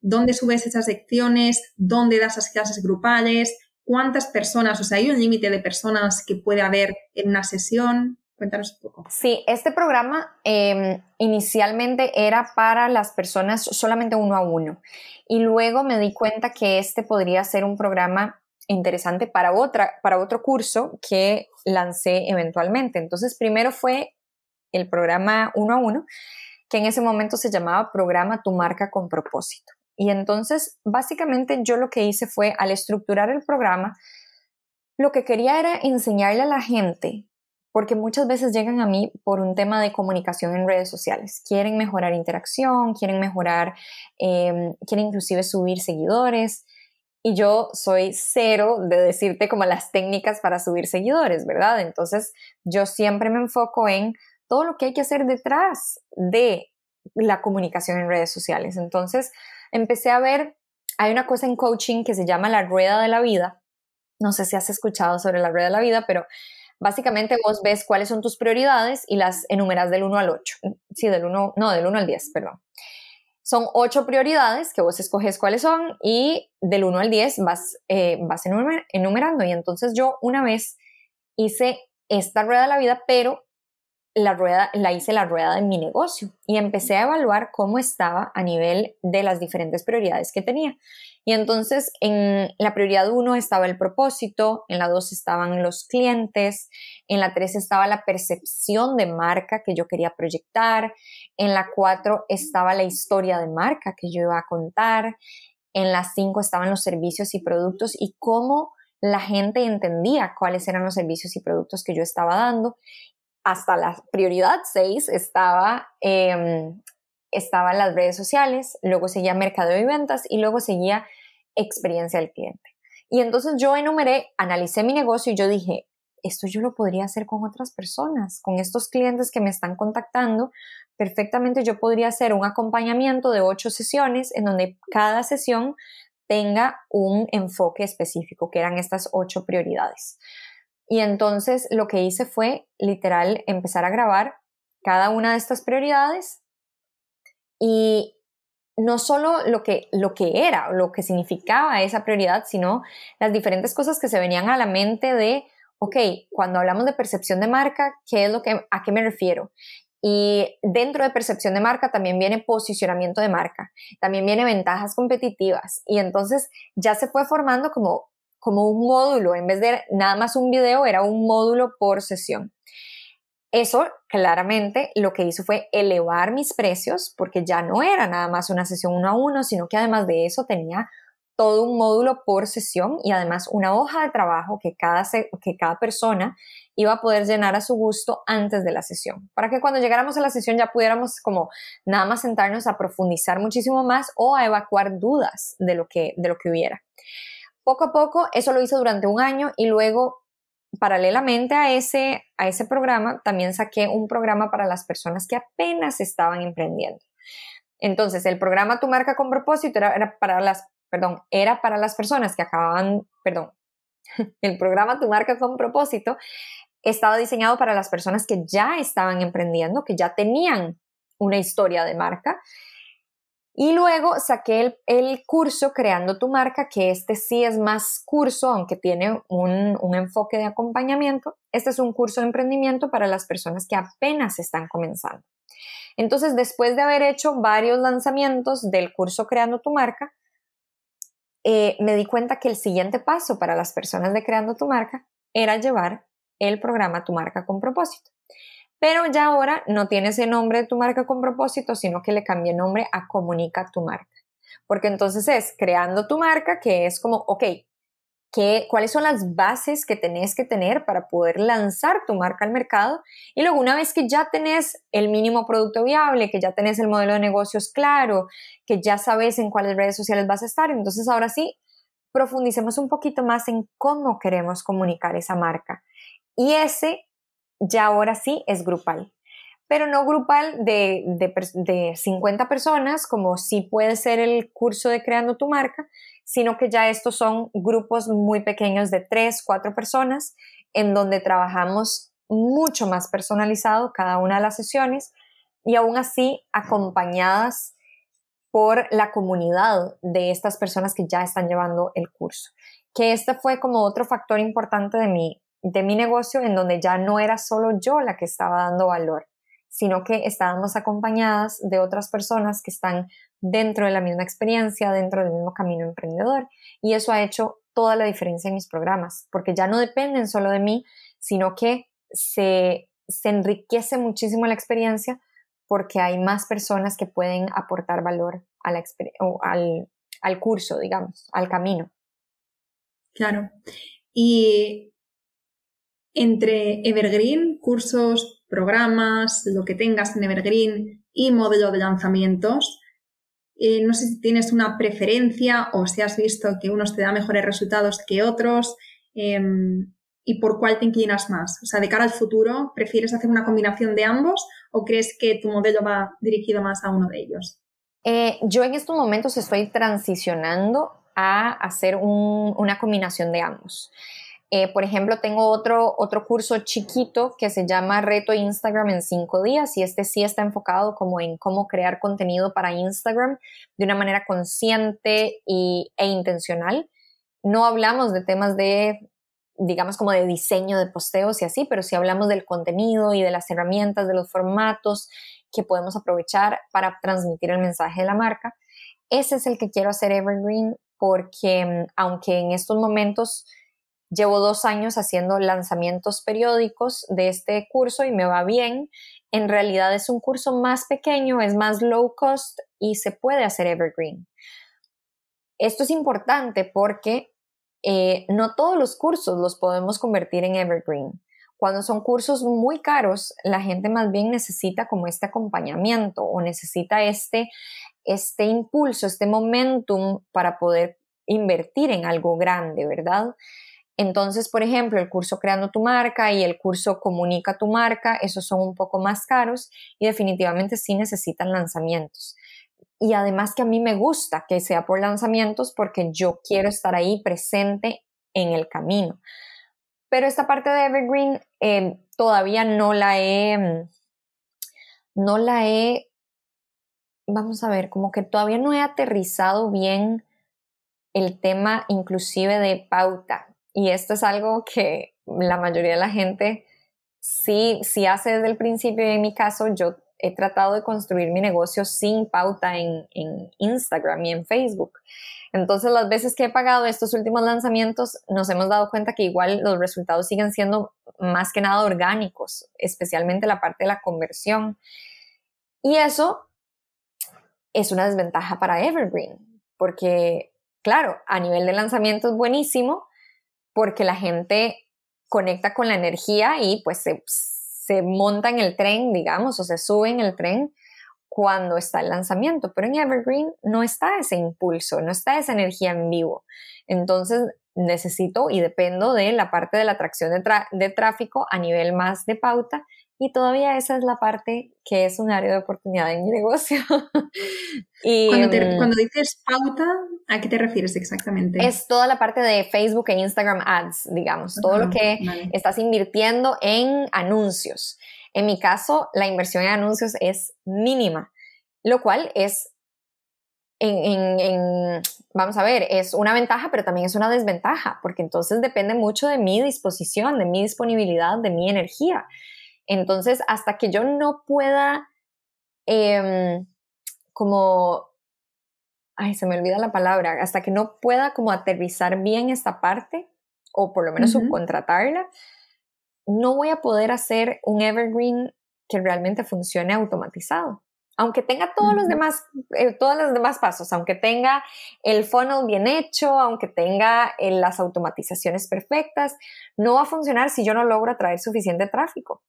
dónde subes esas secciones, dónde das las clases grupales, cuántas personas, o sea, hay un límite de personas que puede haber en una sesión. Cuéntanos. Sí, este programa em, inicialmente era para las personas solamente uno a uno y luego me di cuenta que este podría ser un programa interesante para, otra, para otro curso que lancé eventualmente. Entonces, primero fue el programa uno a uno, que en ese momento se llamaba Programa Tu Marca con Propósito. Y entonces, básicamente yo lo que hice fue, al estructurar el programa, lo que quería era enseñarle a la gente, porque muchas veces llegan a mí por un tema de comunicación en redes sociales. Quieren mejorar interacción, quieren mejorar, em, quieren inclusive subir seguidores. Y yo soy cero de decirte como las técnicas para subir seguidores, ¿verdad? Entonces, yo siempre me enfoco en todo lo que hay que hacer detrás de la comunicación en redes sociales. Entonces, empecé a ver, hay una cosa en coaching que se llama la rueda de la vida. No sé si has escuchado sobre la rueda de la vida, pero básicamente vos ves cuáles son tus prioridades y las enumeras del 1 al 8. Sí, del 1, no, del 1 al 10, perdón. Son ocho prioridades que vos escoges cuáles son y del 1 al 10 vas, eh, vas enumerando. Y entonces yo una vez hice esta rueda de la vida, pero la rueda, la hice la rueda de mi negocio y empecé a evaluar cómo estaba a nivel de las diferentes prioridades que tenía. Y entonces en la prioridad 1 estaba el propósito, en la 2 estaban los clientes, en la 3 estaba la percepción de marca que yo quería proyectar, en la 4 estaba la historia de marca que yo iba a contar, en la 5 estaban los servicios y productos y cómo la gente entendía cuáles eran los servicios y productos que yo estaba dando. Hasta la prioridad 6 estaba, eh, estaba las redes sociales, luego seguía mercadeo y ventas y luego seguía experiencia del cliente. Y entonces yo enumeré, analicé mi negocio y yo dije, esto yo lo podría hacer con otras personas, con estos clientes que me están contactando. Perfectamente yo podría hacer un acompañamiento de ocho sesiones en donde cada sesión tenga un enfoque específico, que eran estas ocho prioridades. Y entonces lo que hice fue literal empezar a grabar cada una de estas prioridades y no solo lo que, lo que era, lo que significaba esa prioridad, sino las diferentes cosas que se venían a la mente de, ok, cuando hablamos de percepción de marca, ¿qué es lo que, a qué me refiero? Y dentro de percepción de marca también viene posicionamiento de marca, también viene ventajas competitivas. Y entonces ya se fue formando como, como un módulo, en vez de nada más un video, era un módulo por sesión. Eso claramente lo que hizo fue elevar mis precios porque ya no era nada más una sesión uno a uno, sino que además de eso tenía todo un módulo por sesión y además una hoja de trabajo que cada, que cada persona iba a poder llenar a su gusto antes de la sesión, para que cuando llegáramos a la sesión ya pudiéramos como nada más sentarnos a profundizar muchísimo más o a evacuar dudas de lo que, de lo que hubiera. Poco a poco, eso lo hice durante un año y luego paralelamente a ese, a ese programa, también saqué un programa para las personas que apenas estaban emprendiendo. Entonces, el programa Tu marca con propósito era, para las, perdón, era para las personas que acababan, perdón, [LAUGHS] el programa Tu marca con propósito estaba diseñado para las personas que ya estaban emprendiendo, que ya tenían una historia de marca y luego saqué el, curso Creando tu marca, que este sí es más curso, aunque tiene un, un, enfoque de acompañamiento. Este es un curso de emprendimiento para las personas que apenas están comenzando. Entonces, después de haber hecho varios lanzamientos del curso Creando tu marca, eh, me di cuenta que el siguiente paso para las personas de Creando tu marca era llevar el programa Tu marca con propósito pero ya ahora no tiene ese nombre de tu marca con propósito, sino que le cambié nombre a Comunica tu marca. Porque entonces es creando tu marca, que es como, ok, ¿qué, ¿cuáles son las bases que tenés que tener para poder lanzar tu marca al mercado? Y luego, una vez que ya tenés el mínimo producto viable, que ya tenés el modelo de negocios claro, que ya sabes en cuáles redes sociales vas a estar, entonces ahora sí, profundicemos un poquito más en cómo queremos comunicar esa marca. Y ese ya ahora sí es grupal. Pero no grupal de, de, 50 personas, como sí puede ser el curso de Creando tu marca, sino que ya estos son grupos muy pequeños de 3, 4 personas, en donde trabajamos mucho más personalizado cada una de las sesiones y aún así acompañadas por la comunidad de estas personas que ya están llevando el curso. Que este fue como otro factor importante de mi, de mi negocio en donde ya no era solo yo la que estaba dando valor, sino que estábamos acompañadas de otras personas que están dentro de la misma experiencia, dentro del mismo camino emprendedor. Y eso ha hecho toda la diferencia en mis programas, porque ya no dependen solo de mí, sino que se, enriquece muchísimo la experiencia porque hay más personas que pueden aportar valor a la al, al curso, digamos, al camino. Claro. Y entre Evergreen, cursos, programas, lo que tengas en Evergreen y modelo de lanzamientos. Eh, no sé si tienes una preferencia o si has visto que unos te da mejores resultados que otros em, y por cuál te inclinas más. O sea, de cara al futuro, ¿prefieres hacer una combinación de ambos o crees que tu modelo va dirigido más a uno de ellos? Eh, yo en estos momentos estoy transicionando a hacer una combinación de ambos. Eh, por ejemplo, tengo otro, otro curso chiquito que se llama Reto Instagram en cinco días y este sí está enfocado como en cómo crear contenido para Instagram de una manera consciente y, e intencional. No hablamos de temas de, digamos, como de diseño de posteos y así, pero sí hablamos del contenido y de las herramientas, de los formatos que podemos aprovechar para transmitir el mensaje de la marca. Ese es el que quiero hacer Evergreen porque mm, aunque en estos momentos Llevo dos años haciendo lanzamientos periódicos de este curso y me va bien. En realidad es un curso más pequeño, es más low cost y se puede hacer evergreen. Esto es importante porque eh, no todos los cursos los podemos convertir en evergreen. Cuando son cursos muy caros, la gente más bien necesita como este acompañamiento o necesita este, este impulso, este momentum para poder invertir en algo grande, ¿verdad? Entonces, por ejemplo, el curso Creando tu marca y el curso Comunica tu marca, esos son un poco más caros y definitivamente sí necesitan lanzamientos. Y además que a mí me gusta que sea por lanzamientos porque yo quiero estar ahí presente en el camino. Pero esta parte de Evergreen eh, todavía no la he, no la he, vamos a ver, como que todavía no he aterrizado bien el tema inclusive de pauta. Y esto es algo que la mayoría de la gente sí, sí hace desde el principio. En mi caso, yo he tratado de construir mi negocio sin pauta en, en, Instagram y en Facebook. Entonces, las veces que he pagado estos últimos lanzamientos, nos hemos dado cuenta que igual los resultados siguen siendo más que nada orgánicos, especialmente la parte de la conversión. Y eso es una desventaja para Evergreen, porque, claro, a nivel de lanzamiento buenísimo, porque la gente conecta con la energía y pues se, monta en el tren, digamos, o se sube en el tren cuando está el lanzamiento, pero en Evergreen no está ese impulso, no está esa energía en vivo. Entonces necesito y dependo de la parte de la atracción de tráfico a nivel más de pauta y todavía esa es la parte que es un área de oportunidad en mi negocio. [LAUGHS] y, mm, cuando, dices pauta, ¿a qué te refieres exactamente? Es toda la parte de Facebook e Instagram Ads, digamos, todo lo que estás invirtiendo en anuncios. En mi caso, la inversión en anuncios es mínima, lo cual es en, vamos a ver, es una ventaja, pero también es una desventaja, porque entonces depende mucho de mi disposición, de mi disponibilidad, de mi energía. Entonces, hasta que yo no pueda, em, como, ay, se me olvida la palabra, hasta que no pueda como aterrizar bien esta parte, o por lo menos subcontratarla, no voy a poder hacer un evergreen que realmente funcione automatizado. Aunque tenga todos los demás, eh, todos los demás pasos, aunque tenga el funnel bien hecho, aunque tenga eh, las automatizaciones perfectas, no va a funcionar si yo no logro atraer suficiente tráfico.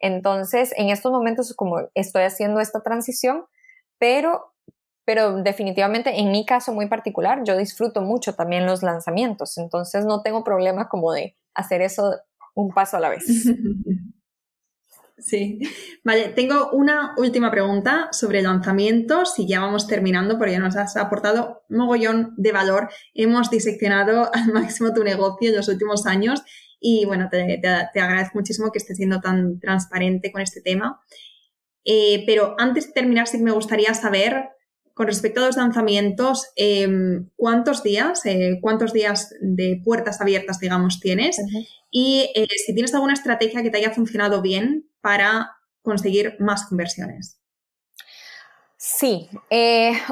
Entonces, en estos momentos, como estoy haciendo esta transición, pero, pero definitivamente en mi caso muy particular, yo disfruto mucho también los lanzamientos, entonces no tengo problema como de hacer eso un paso a la vez. [LAUGHS] Sí, vale, tengo una última pregunta sobre lanzamientos y ya vamos terminando porque nos has aportado mogollón de valor. Hemos diseccionado al máximo tu negocio en los últimos años y bueno, te, agradezco muchísimo que estés siendo tan transparente con este tema. Eh, pero antes de terminar, sí que me gustaría saber, con respecto a los lanzamientos, em, ¿cuántos días, eh, cuántos días de puertas abiertas, digamos, tienes? Y eh, si tienes alguna estrategia que te haya funcionado bien para conseguir más conversiones. Sí,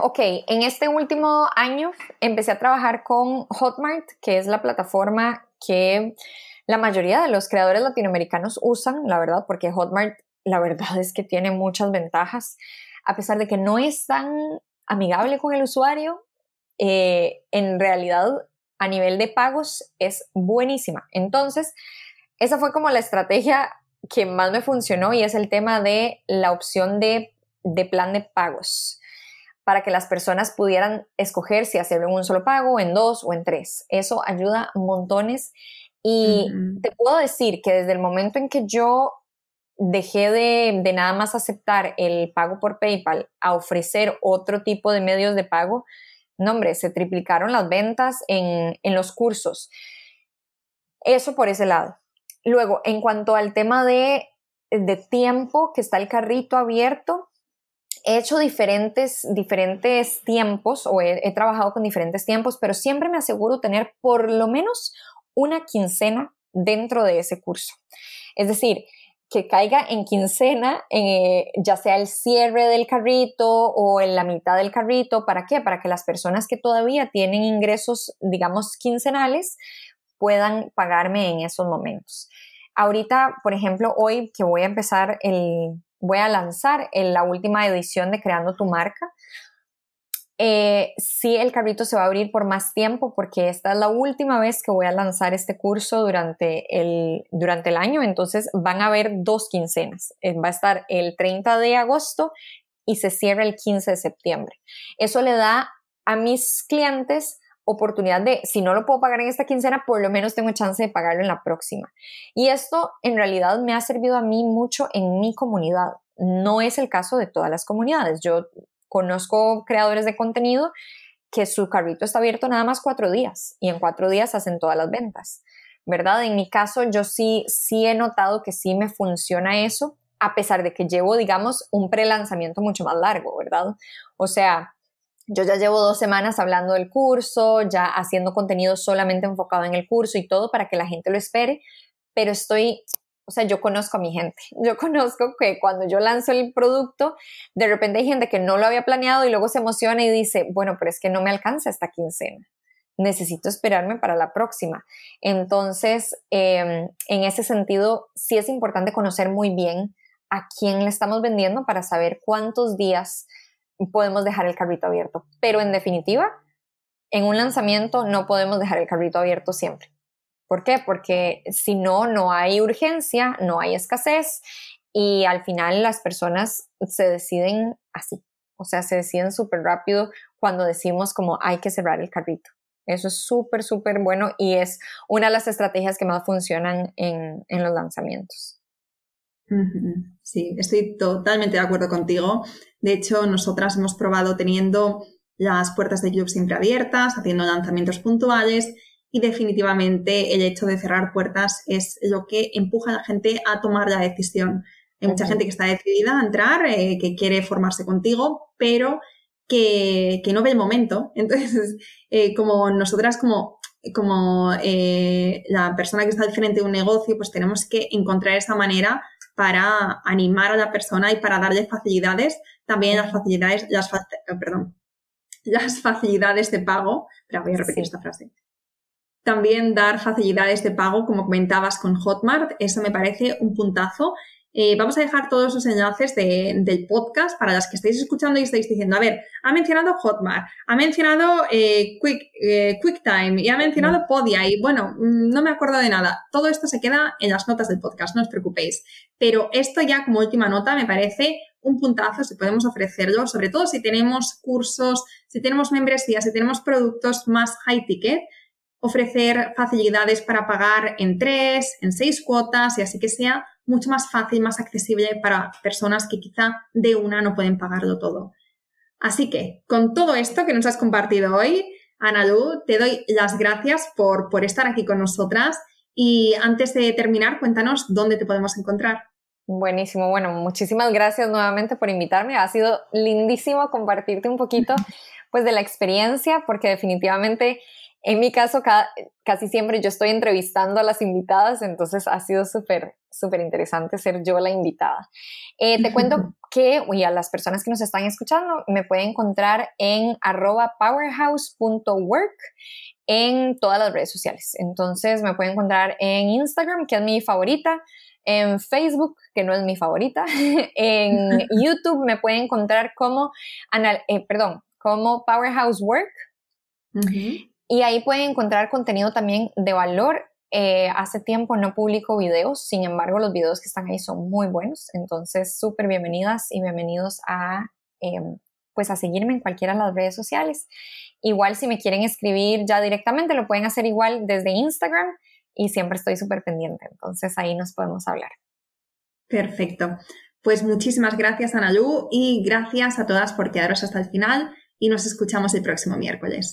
ok. En este último año empecé a trabajar con Hotmart, que es la plataforma que la mayoría de los creadores latinoamericanos usan, la verdad, porque Hotmart, la verdad [LAUGHS] es que tiene muchas ventajas, a pesar de que no es tan amigable con el usuario, eh, en realidad a nivel de pagos es buenísima. Entonces, esa fue como la estrategia que más me funcionó y es el tema de la opción de, de plan de pagos para que las personas pudieran escoger si hacerlo en un solo pago, en dos o en tres. Eso ayuda montones y te puedo decir que desde el momento en que yo dejé de, nada más aceptar el pago por PayPal a ofrecer otro tipo de medios de pago, no hombre, se triplicaron las ventas en, los cursos. Eso por ese lado. Luego, en cuanto al tema de, tiempo, que está el carrito abierto, he hecho diferentes, diferentes tiempos o he, he, trabajado con diferentes tiempos, pero siempre me aseguro tener por lo menos una quincena dentro de ese curso. Es decir, que caiga en quincena, eh, ya sea el cierre del carrito o en la mitad del carrito. ¿Para qué? Para que las personas que todavía tienen ingresos, digamos, quincenales, puedan pagarme en esos momentos. Ahorita, por ejemplo, hoy que voy a empezar el, voy a lanzar la última edición de Creando tu marca, eh, sí, el carrito se va a abrir por más tiempo porque esta es la última vez que voy a lanzar este curso durante el, durante el año, entonces van a haber dos quincenas. Eh, va a estar el 30 de agosto y se cierra el 15 de septiembre. Eso le da a mis clientes oportunidad de, si no lo puedo pagar en esta quincena, por lo menos tengo chance de pagarlo en la próxima. Y esto en realidad me ha servido a mí mucho en mi comunidad. No es el caso de todas las comunidades. Yo Conozco creadores de contenido que su carrito está abierto nada más cuatro días y en cuatro días hacen todas las ventas, ¿verdad? En mi caso, yo sí, sí he notado que sí me funciona eso, a pesar de que llevo, digamos, un pre-lanzamiento mucho más largo, ¿verdad? O sea, yo ya llevo dos semanas hablando del curso, ya haciendo contenido solamente enfocado en el curso y todo para que la gente lo espere, pero estoy o sea, yo conozco a mi gente. [LAUGHS] Yo conozco que cuando yo lanzo el producto, de repente hay gente que no lo había planeado y luego se emociona y dice, bueno, pero es que no me alcanza esta quincena. Necesito esperarme para la próxima. Entonces, em, en ese sentido, sí es importante conocer muy bien a quién le estamos vendiendo para saber cuántos días podemos dejar el carrito abierto. Pero en definitiva, en un lanzamiento no podemos dejar el carrito abierto siempre ¿Por qué? Porque si no, no hay urgencia, no hay escasez y al final las personas se deciden así. O sea, se deciden súper rápido cuando decimos como hay que cerrar el carrito. Eso es súper, súper bueno y es una de las estrategias que más funcionan en, en los lanzamientos. Sí, estoy totalmente de acuerdo contigo. De hecho, nosotras hemos probado teniendo las puertas de club siempre abiertas, haciendo lanzamientos puntuales y definitivamente el hecho de cerrar puertas es lo que empuja a la gente a tomar la decisión. Hay mucha gente que está decidida a entrar, eh, que quiere formarse contigo, pero que, no ve el momento. [LAUGHS] Entonces, eh, como nosotras, como, como eh, la persona que está al frente de un negocio, pues tenemos que encontrar esa manera para animar a la persona y para darle facilidades, también las facilidades, las, perdón, las facilidades de pago. Pero voy a repetir esta frase también dar facilidades de pago, como comentabas con Hotmart, eso me parece un puntazo. Eh, vamos a dejar todos los enlaces del podcast para las que estáis escuchando y estáis diciendo, a ver, ha mencionado Hotmart, ha mencionado eh, Quick, eh, QuickTime y ha mencionado Podia y bueno, mm, no me acuerdo de nada. Todo esto se queda en las notas del podcast, no os preocupéis. Pero esto ya como última nota me parece un puntazo si podemos ofrecerlo, sobre todo si tenemos cursos, si tenemos membresías, si tenemos productos más high ticket ofrecer facilidades para pagar en tres, en seis cuotas y así que sea mucho más fácil, más accesible para personas que quizá de una no pueden pagarlo todo. Así que, con todo esto que nos has compartido hoy, Analu, te doy las gracias por, por estar aquí con nosotras y antes de terminar, cuéntanos dónde te podemos encontrar. Buenísimo, bueno, muchísimas gracias nuevamente por invitarme. Ha sido lindísimo compartirte un poquito pues de la experiencia porque definitivamente en mi caso, casi siempre yo estoy entrevistando a las invitadas, entonces ha sido súper, súper interesante ser yo la invitada. Eh, te cuento que, y a las personas que nos están escuchando, me pueden encontrar en arroba powerhouse.work en todas las redes sociales. Entonces me pueden encontrar en Instagram, que es mi favorita, en Facebook, que no es mi favorita, [LAUGHS] en [LAUGHS] YouTube me pueden encontrar como, eh, perdón, como Powerhouse Work. Y ahí pueden encontrar contenido también de valor. Eh, hace tiempo no publico videos, sin embargo los videos que están ahí son muy buenos, entonces súper bienvenidas y bienvenidos a, em, pues a seguirme en cualquiera de las redes sociales. Igual si me quieren escribir ya directamente, lo pueden hacer igual desde Instagram y siempre estoy súper pendiente, entonces ahí nos podemos hablar. Perfecto. Pues muchísimas gracias, Analu, y gracias a todas por quedaros hasta el final y nos escuchamos el próximo miércoles.